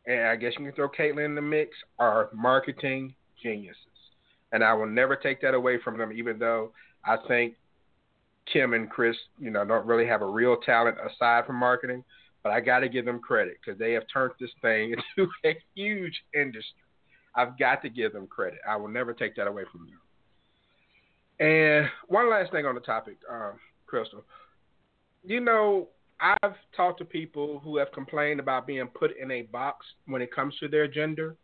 Speaker 4: and I guess you can throw Caitlyn in the mix, are marketing geniuses, and I will never take that away from them. Even though I think Kim and Kris, you know, don't really have a real talent aside from marketing, but I got to give them credit because they have turned this thing into a huge industry. I've got to give them credit. I will never take that away from them. And one last thing on the topic, um, Crystal. You know, I've talked to people who have complained about being put in a box when it comes to their gender.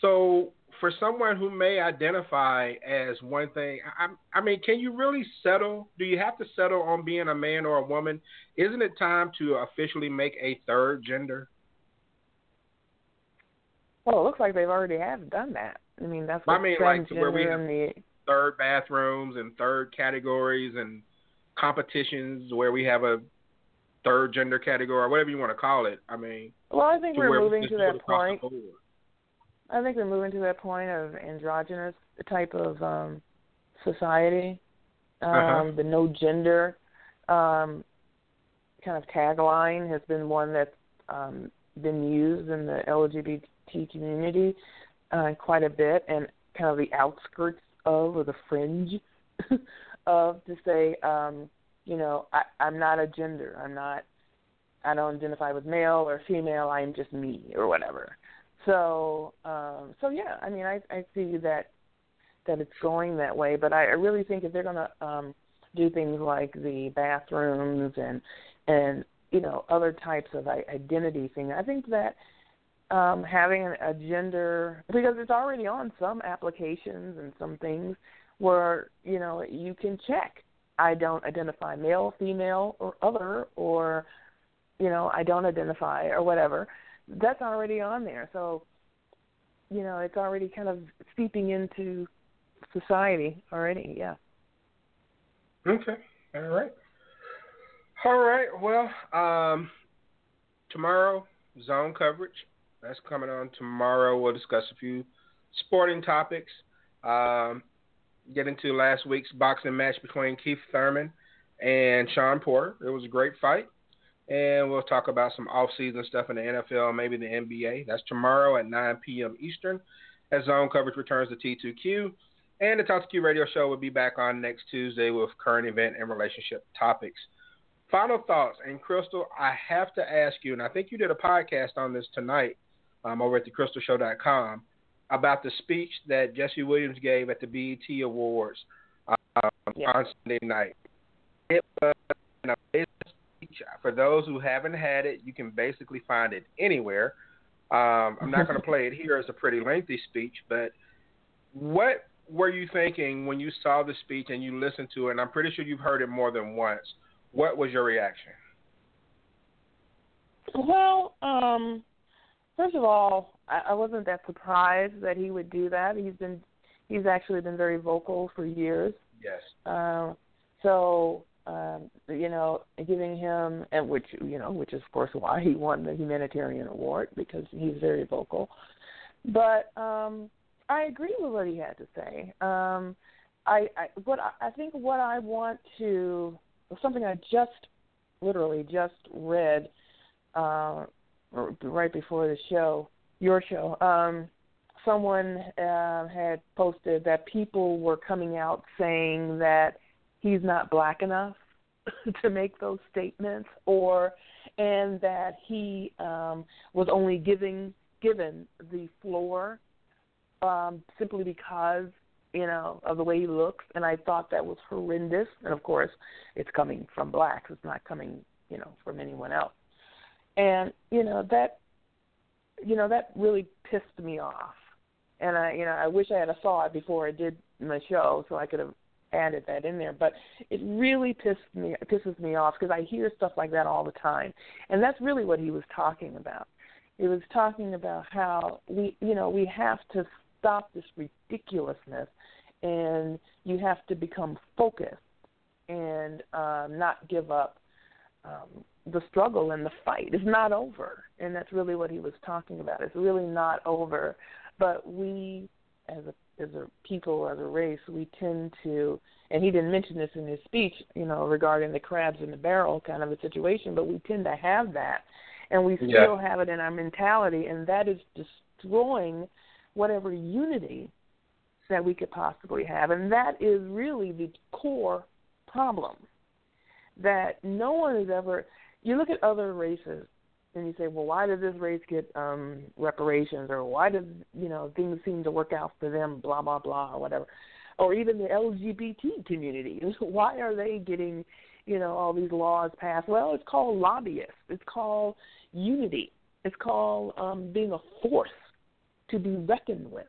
Speaker 4: So, for someone who may identify as one thing, I, I mean, can you really settle? Do you have to settle on being a man or a woman? Isn't it time to officially make a third gender?
Speaker 9: Well, it looks like they've already have done that. I mean, that's
Speaker 4: I mean, like, where we have-
Speaker 9: the
Speaker 4: Third bathrooms and third categories and competitions where we have a third gender category or whatever you want to call it. I mean,
Speaker 9: Well, I think we're moving to that point. I think we're moving to that point of androgynous type of um society. Um
Speaker 4: Uh-huh.
Speaker 9: the no gender um kind of tagline has been one that's um been used in the LGBT community uh quite a bit and kind of the outskirts of or the fringe of to say, um, you know, I, I'm not a gender. I'm not. I don't identify with male or female. I'm just me or whatever. So, um, so yeah. I mean, I I see that that it's going that way, but I, I really think if they're going to um, do things like the bathrooms and and you know other types of identity thing, I think that um, having a gender because it's already on some applications and some things where you know you can check I don't identify male, female, or other, or you know I don't identify or whatever. That's already on there, so you know it's already kind of seeping into society already. Yeah.
Speaker 4: Okay. All right. All right. Well, um, tomorrow zone coverage. That's coming on tomorrow. We'll discuss a few sporting topics. Um, get into last week's boxing match between Keith Thurman and Shawn Porter. It was a great fight. And we'll talk about some off-season stuff in the NFL, maybe the NBA. That's tomorrow at 9 p.m. Eastern as zone coverage returns to T2Q. And the Talk to Q radio show will be back on next Tuesday with current event and relationship topics. Final thoughts. And Crystal, I have to ask you, and I think you did a podcast on this tonight um, over at thecrystalshow.com about the speech that Jesse Williams gave at the BET Awards um, yeah. on Sunday night. It was an amazing. For those who haven't had it, you can basically find it anywhere. Um, I'm not going to play it here. It's a pretty lengthy speech, but what were you thinking when you saw the speech and you listened to it? And I'm pretty sure you've heard it more than once. What was your reaction?
Speaker 9: Well, um, first of all, I, I wasn't that surprised that he would do that. He's been he's actually been very vocal for years.
Speaker 4: Yes.
Speaker 9: Uh, so um, you know, giving him and which you know, which is of course why he won the humanitarian award because he's very vocal. But um I agree with what he had to say. Um I, I what I, I think what I want to something I just literally just read uh right before the show your show. Um, someone uh, had posted that people were coming out saying that he's not black enough to make those statements, or and that he um, was only giving given the floor um, simply because you know of the way he looks, and I thought that was horrendous. And of course, it's coming from blacks; it's not coming you know from anyone else. And you know that you know that really pissed me off and i you know i wish i had a saw it before i did my show so i could have added that in there but it really pissed me pisses me off because i hear stuff like that all the time. And that's really what he was talking about. He was talking about how we you know we have to stop this ridiculousness and you have to become focused and um not give up um the struggle and the fight. Is not over. And that's really what he was talking about. It's really not over. But we as a as a people as a race we tend to and he didn't mention this in his speech you know regarding the crabs in the barrel kind of a situation but we tend to have that and we still yeah. have it in our mentality and that is destroying whatever unity that we could possibly have and that is really the core problem that no one has ever you look at other races and you say, well, why did this race get um reparations, or why did you know things seem to work out for them, blah blah blah, or whatever, or even the LGBT community, why are they getting you know all these laws passed? Well, it's called lobbyists. It's called unity. It's called um, being a force to be reckoned with,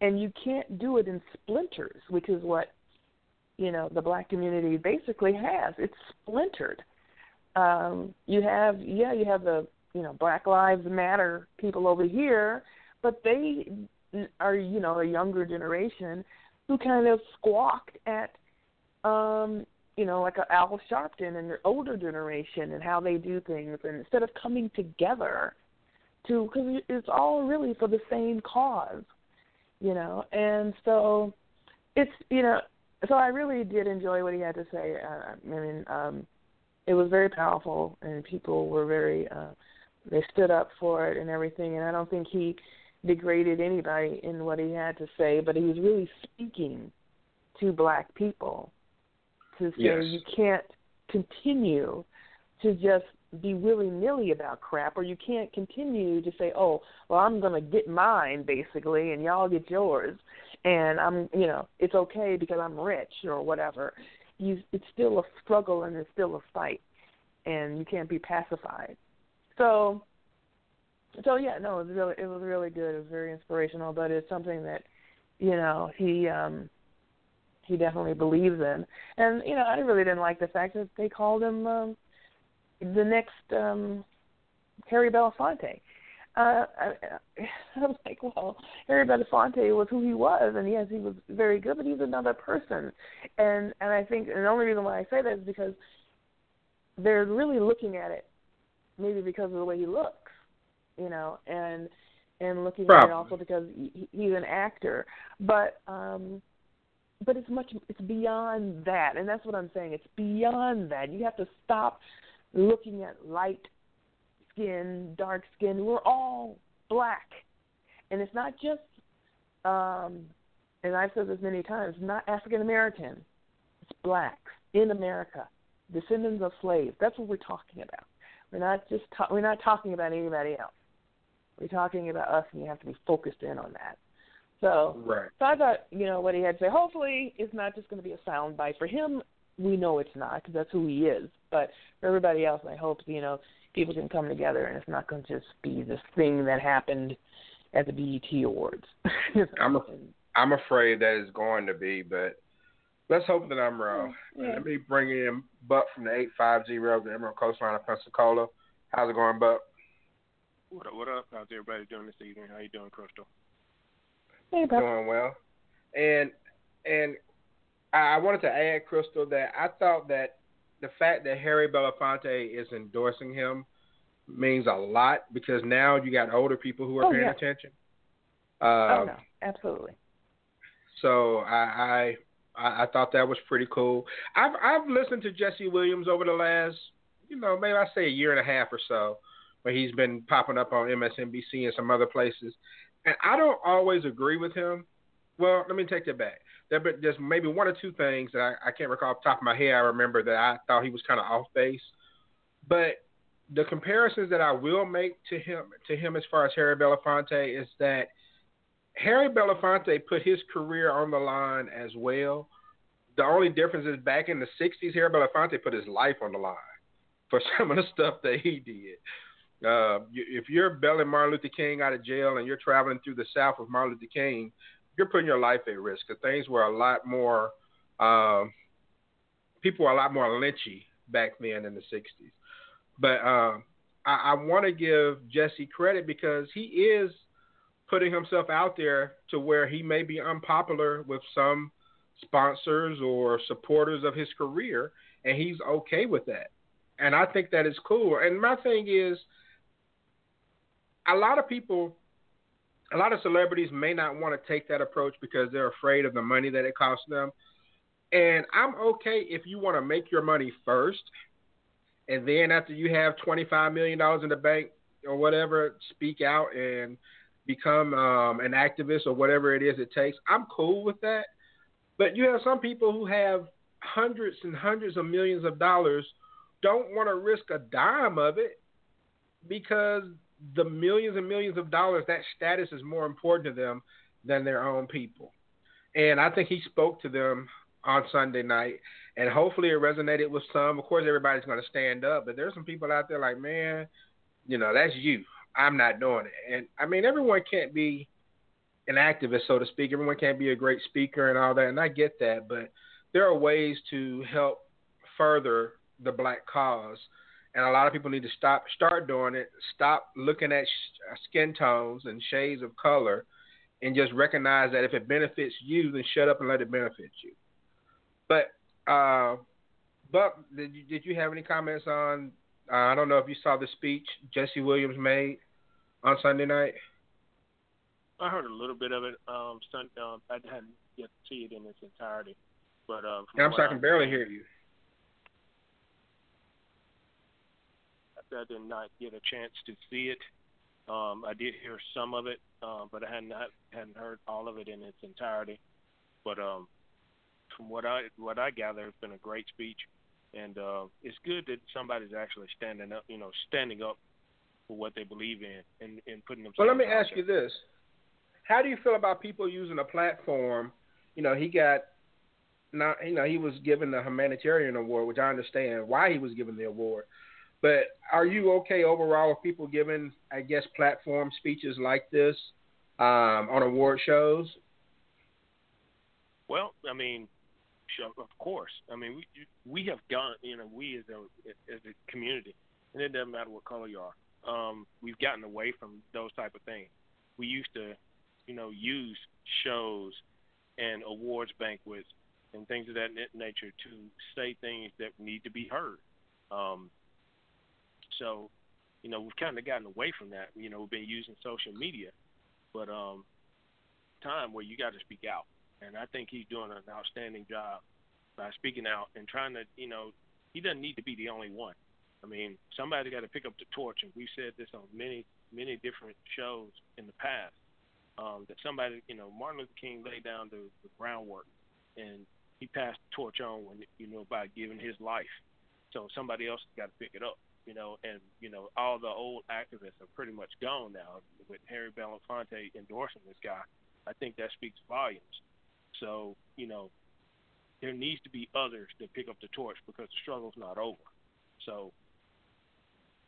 Speaker 9: and you can't do it in splinters, which is what you know the black community basically has. It's splintered um, you have yeah, you have the you know Black Lives Matter people over here, but they are you know a younger generation who kind of squawked at um, you know like Al Sharpton and the older generation and how they do things, and instead of coming together to because it's all really for the same cause, you know, and so it's you know so I really did enjoy what he had to say. Uh, I mean. um it was very powerful, and people were very uh, they stood up for it and everything. And I don't think he degraded anybody in what he had to say, but he was really speaking to black people to say
Speaker 4: Yes.
Speaker 9: you can't continue to just be willy nilly about crap, or you can't continue to say, "Oh, well, I'm going to get mine basically, and y'all get yours, and I'm, you know, it's okay because I'm rich or whatever." You, it's still a struggle and it's still a fight, and you can't be pacified. So, so yeah, no, it was really, it was really good. It was very inspirational, but it's something that, you know, he. um he definitely believes in. And you know, I really didn't like the fact that they called him um, the next um, Harry Belafonte. Uh, I, was like, well, Harry Belafonte was who he was, and yes, he was very good, but he's another person. And and I think, and the only reason why I say that is because they're really looking at it, maybe because of the way he looks, you know, and and looking at it also because he, he's an actor, but. um but it's much it's beyond that and that's what i'm saying it's beyond that you have to stop looking at light skin dark skin we're all black and it's not just um and i've said this many times not african american it's blacks in america descendants of slaves that's what we're talking about we're not just ta- we're not talking about anybody else we're talking about us and you have to be focused in on that so
Speaker 4: Right.
Speaker 9: so I thought, you know, what he had to say. Hopefully, it's not just going to be a sound bite for him. We know it's not because that's who he is. But for everybody else, I hope you know people can come together and it's not going to just be this thing that happened at the BET Awards.
Speaker 4: I'm a, I'm afraid that it's going to be, but let's hope that I'm wrong.
Speaker 9: Oh, yeah.
Speaker 4: Let me bring in Buck from the eight five zero, the Emerald Coastline of Pensacola. How's it going, Buck?
Speaker 12: What up, what up? How's everybody doing this evening? How you doing, Crystal?
Speaker 9: Hey, Buck.
Speaker 4: Doing well. And and I I wanted to add, Crystal, that I thought that the fact that Harry Belafonte is endorsing him means a lot because now you got older people who are
Speaker 9: Oh,
Speaker 4: paying
Speaker 9: yeah.
Speaker 4: attention.
Speaker 9: oh
Speaker 4: Um,
Speaker 9: no, absolutely.
Speaker 4: So I, I I I thought that was pretty cool. I've I've listened to Jesse Williams over the last you know maybe I say a year and a half or so, where he's been popping up on MSNBC and some other places, and I don't always agree with him. Well, let me take that back. There, there's maybe one or two things that I, I can't recall off the top of my head. I remember that I thought he was kind of off base, but the comparisons that I will make to him to him as far as Harry Belafonte is that Harry Belafonte put his career on the line as well. The only difference is back in the '60s, Harry Belafonte put his life on the line for some of the stuff that he did. Uh, if you're bailing Martin Luther King out of jail and you're traveling through the South with Martin Luther King, you're putting your life at risk. Because things were a lot more, um, people were a lot more lynchy back then in the '60s. But um, I, I want to give Jesse credit because he is putting himself out there to where he may be unpopular with some sponsors or supporters of his career, and he's okay with that. And I think that is cool. And my thing is, a lot of people, a lot of celebrities may not want to take that approach because they're afraid of the money that it costs them. And I'm okay if you want to make your money first, and then after you have $25 million in the bank or whatever, speak out and become um, an activist or whatever it is it takes. I'm cool with that. But you have some people who have hundreds and hundreds of millions of dollars don't want to risk a dime of it because the millions and millions of dollars, that status is more important to them than their own people. And I think he spoke to them on Sunday night, and hopefully it resonated with some. Of course, everybody's going to stand up, but there's some people out there like, man, you know, that's you. I'm not doing it. And I mean, everyone can't be an activist, so to speak. Everyone can't be a great speaker and all that, and I get that, but there are ways to help further the black cause. And a lot of people need to stop, start doing it. Stop looking at sh- skin tones and shades of color, and just recognize that if it benefits you, then shut up and let it benefit you. But uh, Buck, did you, did you have any comments on? Uh, I don't know if you saw the speech Jesse Williams made on Sunday night.
Speaker 12: I heard a little bit of it. Um, Sun, uh, I hadn't yet to see it in its entirety, but um,
Speaker 4: And I'm sorry, I can barely hear you.
Speaker 12: I did not get a chance to see it. Um, I did hear some of it, uh, but I hadn't hadn't heard all of it in its entirety. But um, from what I what I gather, it's been a great speech, and uh, it's good that somebody's actually standing up, you know, standing up for what they believe in and, and putting themselves.
Speaker 4: Well, let me ask
Speaker 12: there.
Speaker 4: you this: How do you feel about people using a platform? You know, he got not, you know, he was given the humanitarian award, which I understand why he was given the award. But are you okay overall with people giving, I guess, platform speeches like this um, on award shows?
Speaker 12: Well, I mean, of course. I mean, we we have gone, you know, we as a as a community, and it doesn't matter what color you are. Um, we've gotten away from those type of things. We used to, you know, use shows and awards banquets and things of that nature to say things that need to be heard. Um, so, you know, we've kind of gotten away from that. You know, we've been using social media, but um, time where you got to speak out, and I think he's doing an outstanding job by speaking out and trying to, you know, he doesn't need to be the only one. I mean, somebody got to pick up the torch, and we've said this on many, many different shows in the past. Um, that somebody, you know, Martin Luther King laid down the, the groundwork, and he passed the torch on when, you know, by giving his life. So somebody else got to pick it up, you know, and you know, all the old activists are pretty much gone now. With Harry Belafonte endorsing this guy, I think that speaks volumes. So, you know, there needs to be others that pick up the torch because the struggle's not over. So,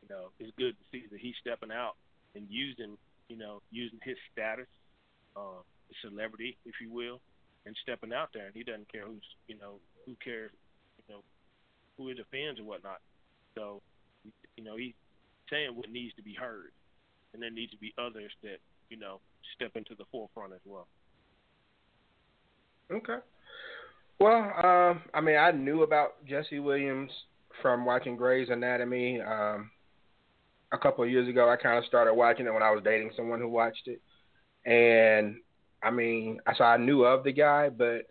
Speaker 12: you know, it's good to see that he's stepping out and using, you know, using his status, uh, celebrity, if you will, and stepping out there. And he doesn't care who's, you know, who cares, you know, who it offends or whatnot. So, you know, he's saying what needs to be heard, and there needs to be others that, you know, step into the forefront as well.
Speaker 4: Okay. Well, um, I mean, I knew about Jesse Williams from watching Grey's Anatomy. Um, a couple of years ago, I kind of started watching it when I was dating someone who watched it, and I mean, so I knew of the guy, but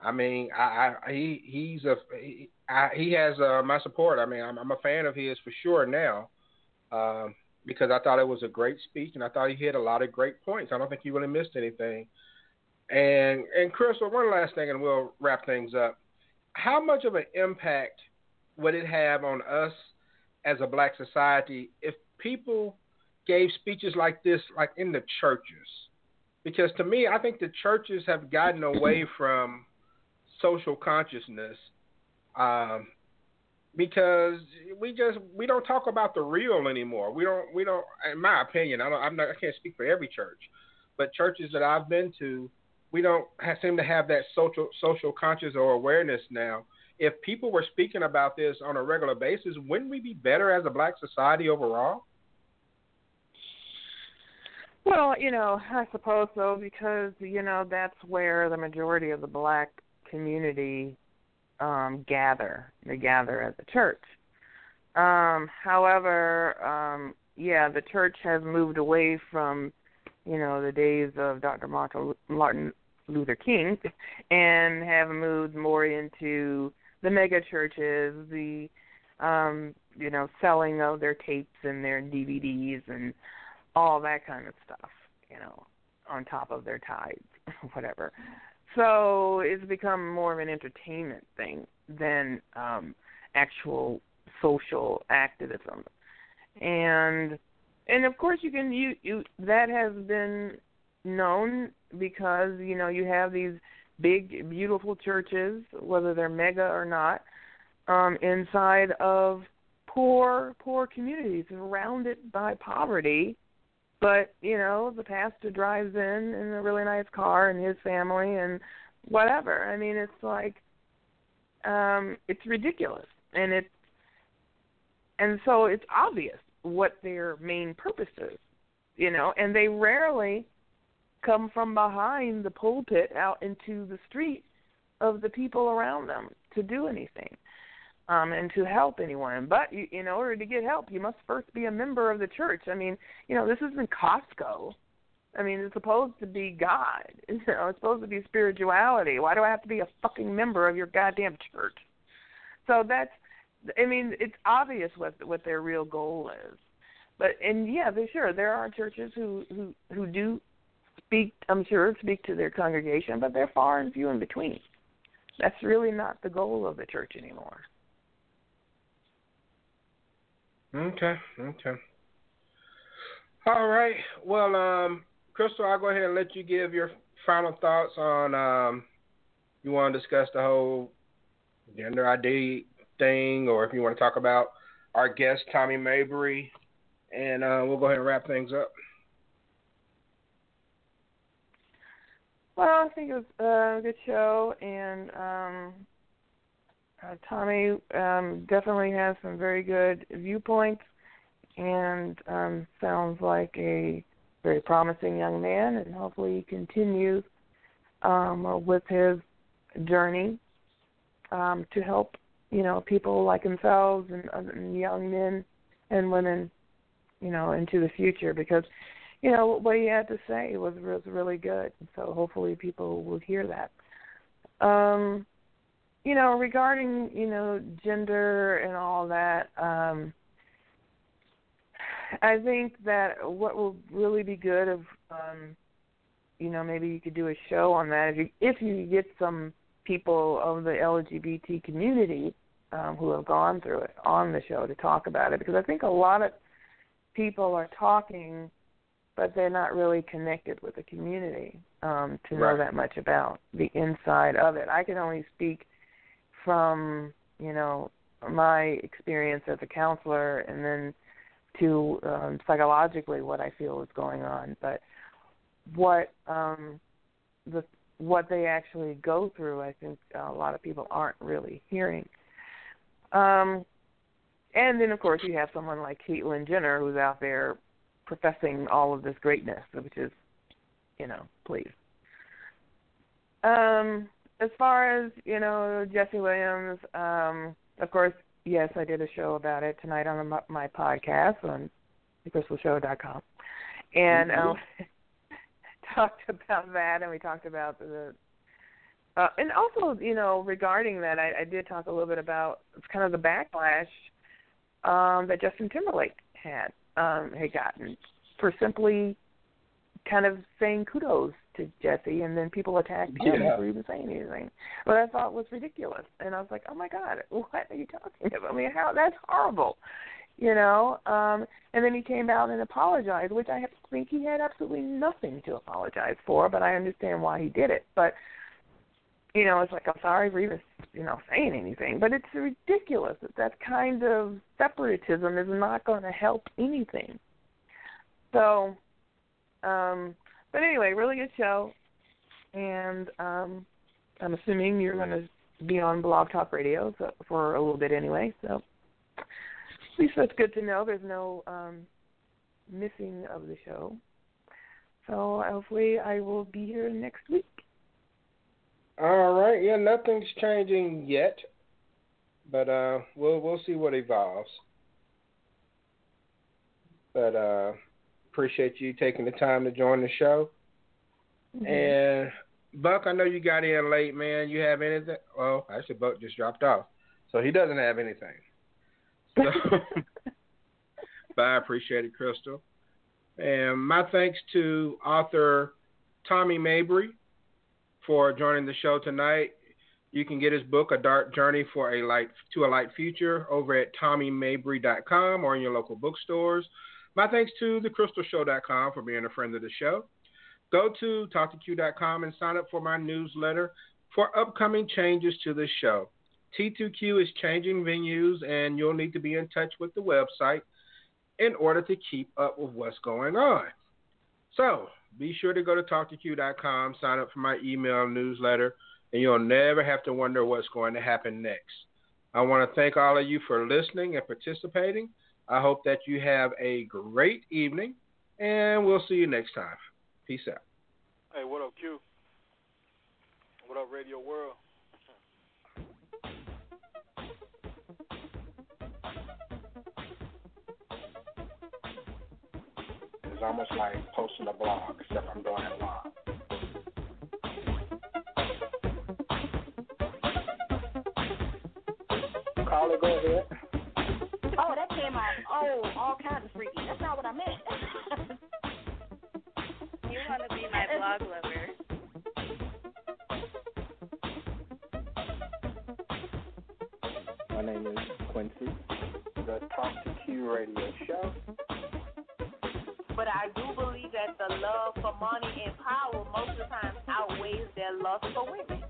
Speaker 4: I mean, I, I he he's a he, I, he has uh, my support. I mean, I'm, I'm a fan of his for sure now, um, because I thought it was a great speech and I thought he hit a lot of great points. I don't think he really missed anything. And and Crystal, one last thing, and we'll wrap things up. How much of an impact would it have on us as a black society if people gave speeches like this, like in the churches? Because to me, I think the churches have gotten away from social consciousness um, because we just we don't talk about the real anymore. We don't we don't. In my opinion, I don't. I'm not. I can't speak for every church, but churches that I've been to, we don't have, seem to have that social social conscious or awareness now. If people were speaking about this on a regular basis, wouldn't we be better as a black society overall?
Speaker 9: Well, you know, I suppose so because you know that's where the majority of the black community um gather. They gather at the church. Um, however, um, yeah, the church has moved away from, you know, the days of Dr. Martin Luther King, and have moved more into the mega churches, the, um, you know, selling of their tapes and their DVDs and all that kind of stuff, you know, on top of their tithes, whatever. So it's become more of an entertainment thing than um actual social activism. And and of course you can you you that has been known because you know you have these big beautiful churches whether they're mega or not um inside of poor poor communities surrounded by poverty but you know the pastor drives in in a really nice car and his family and whatever. I mean it's like um it's ridiculous. And it's and so it's obvious what their main purpose is you know and they rarely come from behind the pulpit out into the street of the people around them to do anything um, and to help anyone. But you, in order to get help, you must first be a member of the church. I mean, you know, this isn't Costco. I mean, it's supposed to be God. You know, it's supposed to be spirituality. Why do I have to be a fucking member of your goddamn church? So that's, I mean, it's obvious what what their real goal is. But and yeah, they sure there are churches who who who do speak. I'm sure speak to their congregation, but they're far and few in between. that's really not the goal of the church anymore.
Speaker 4: Okay, okay. All right. Well, um, Crystal, I'll go ahead and let you give your final thoughts on um, you want to discuss the whole gender ID thing, or if you want to talk about our guest Tommy Mabry, and uh, we'll go ahead and wrap things up.
Speaker 9: Well, I think it was a good show, and um, uh, Tommy um, definitely has some very good viewpoints, and um, sounds like a very promising young man, and hopefully he continues um, with his journey um, to help you know people like themselves and, and young men and women you know into the future because you know what he had to say was was really good. So hopefully people will hear that. Um you know regarding you know gender and all that um i think that what will really be good of um you know maybe you could do a show on that if you if you get some people of the lgbt community um who have gone through it on the show to talk about it because i think a lot of people are talking but they're not really connected with the community um, to know that much about the inside of it. I can only speak from you know my experience as a counselor, and then to um, psychologically what I feel is going on. But what um, the what they actually go through, I think a lot of people aren't really hearing. Um, and then of course you have someone like Caitlyn Jenner who's out there professing all of this greatness, which is, you know, please. Um, as far as you know, Jesse Williams, um, of course, yes, I did a show about it tonight on my, my podcast on thecrystalshow.com, and um, talked about that, and we talked about the. Uh, and also, you know, regarding that, I, I did talk a little bit about kind of the backlash um, that Justin Timberlake had um, had gotten for simply kind of saying kudos to Jesse, and then people attacked him
Speaker 4: Yeah.
Speaker 9: for even saying anything. What I thought was ridiculous, and I was like, "Oh my God, what are you talking about? I mean, how that's horrible." You know, um, and then he came out and apologized, which I think he had absolutely nothing to apologize for, but I understand why he did it. But you know, it's like I'm sorry for even you know saying anything, but it's ridiculous that that kind of separatism is not going to help anything. So, um, but anyway, really good show, and um, I'm assuming you're going to be on Blog Talk Radio so, for a little bit anyway. So, at least that's good to know. There's no um, missing of the show. So hopefully I will be here next week.
Speaker 4: All right. Yeah, nothing's changing yet, but uh, we'll we'll see what evolves. But uh, appreciate you taking the time to join the show. Mm-hmm. And Buck, I know you got in late, man. You have anything? Well, actually, Buck just dropped off, so he doesn't have anything. So, but I appreciate it, Crystal. And my thanks to author Tommy Mabry for joining the show tonight. You can get his book, A Dark Journey for a Light to a Light Future, over at TommyMabry.com or in your local bookstores. My thanks to thecrystalshow.com for being a friend of the show. Go to Talk2Q.com and sign up for my newsletter for upcoming changes to the show. T2Q is changing venues, and you'll need to be in touch with the website in order to keep up with what's going on. So be sure to go to Talk2Q.com, sign up for my email newsletter, and you'll never have to wonder what's going to happen next. I want to thank all of you for listening and participating. I hope that you have a great evening, and we'll see you next time. Peace out.
Speaker 13: Hey, what up, Q? What up, Radio World?
Speaker 14: It's almost like posting a blog, except I'm doing it live. Carla, go ahead.
Speaker 1: Oh, came out oh all kinds of freaky. That's not what I meant.
Speaker 15: You want to be my blog lover.
Speaker 14: My name is Quincy, the Talk to Q radio show.
Speaker 15: But I do believe that the love for money and power most of the time outweighs their love for women.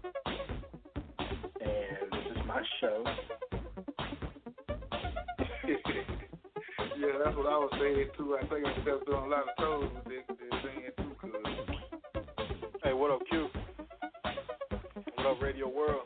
Speaker 14: And this is my show.
Speaker 13: Yeah, that's what I was saying too. I think I'm still doing a lot of toes with this, this thing too. Cause... Hey, what up, Q? What up, Radio World?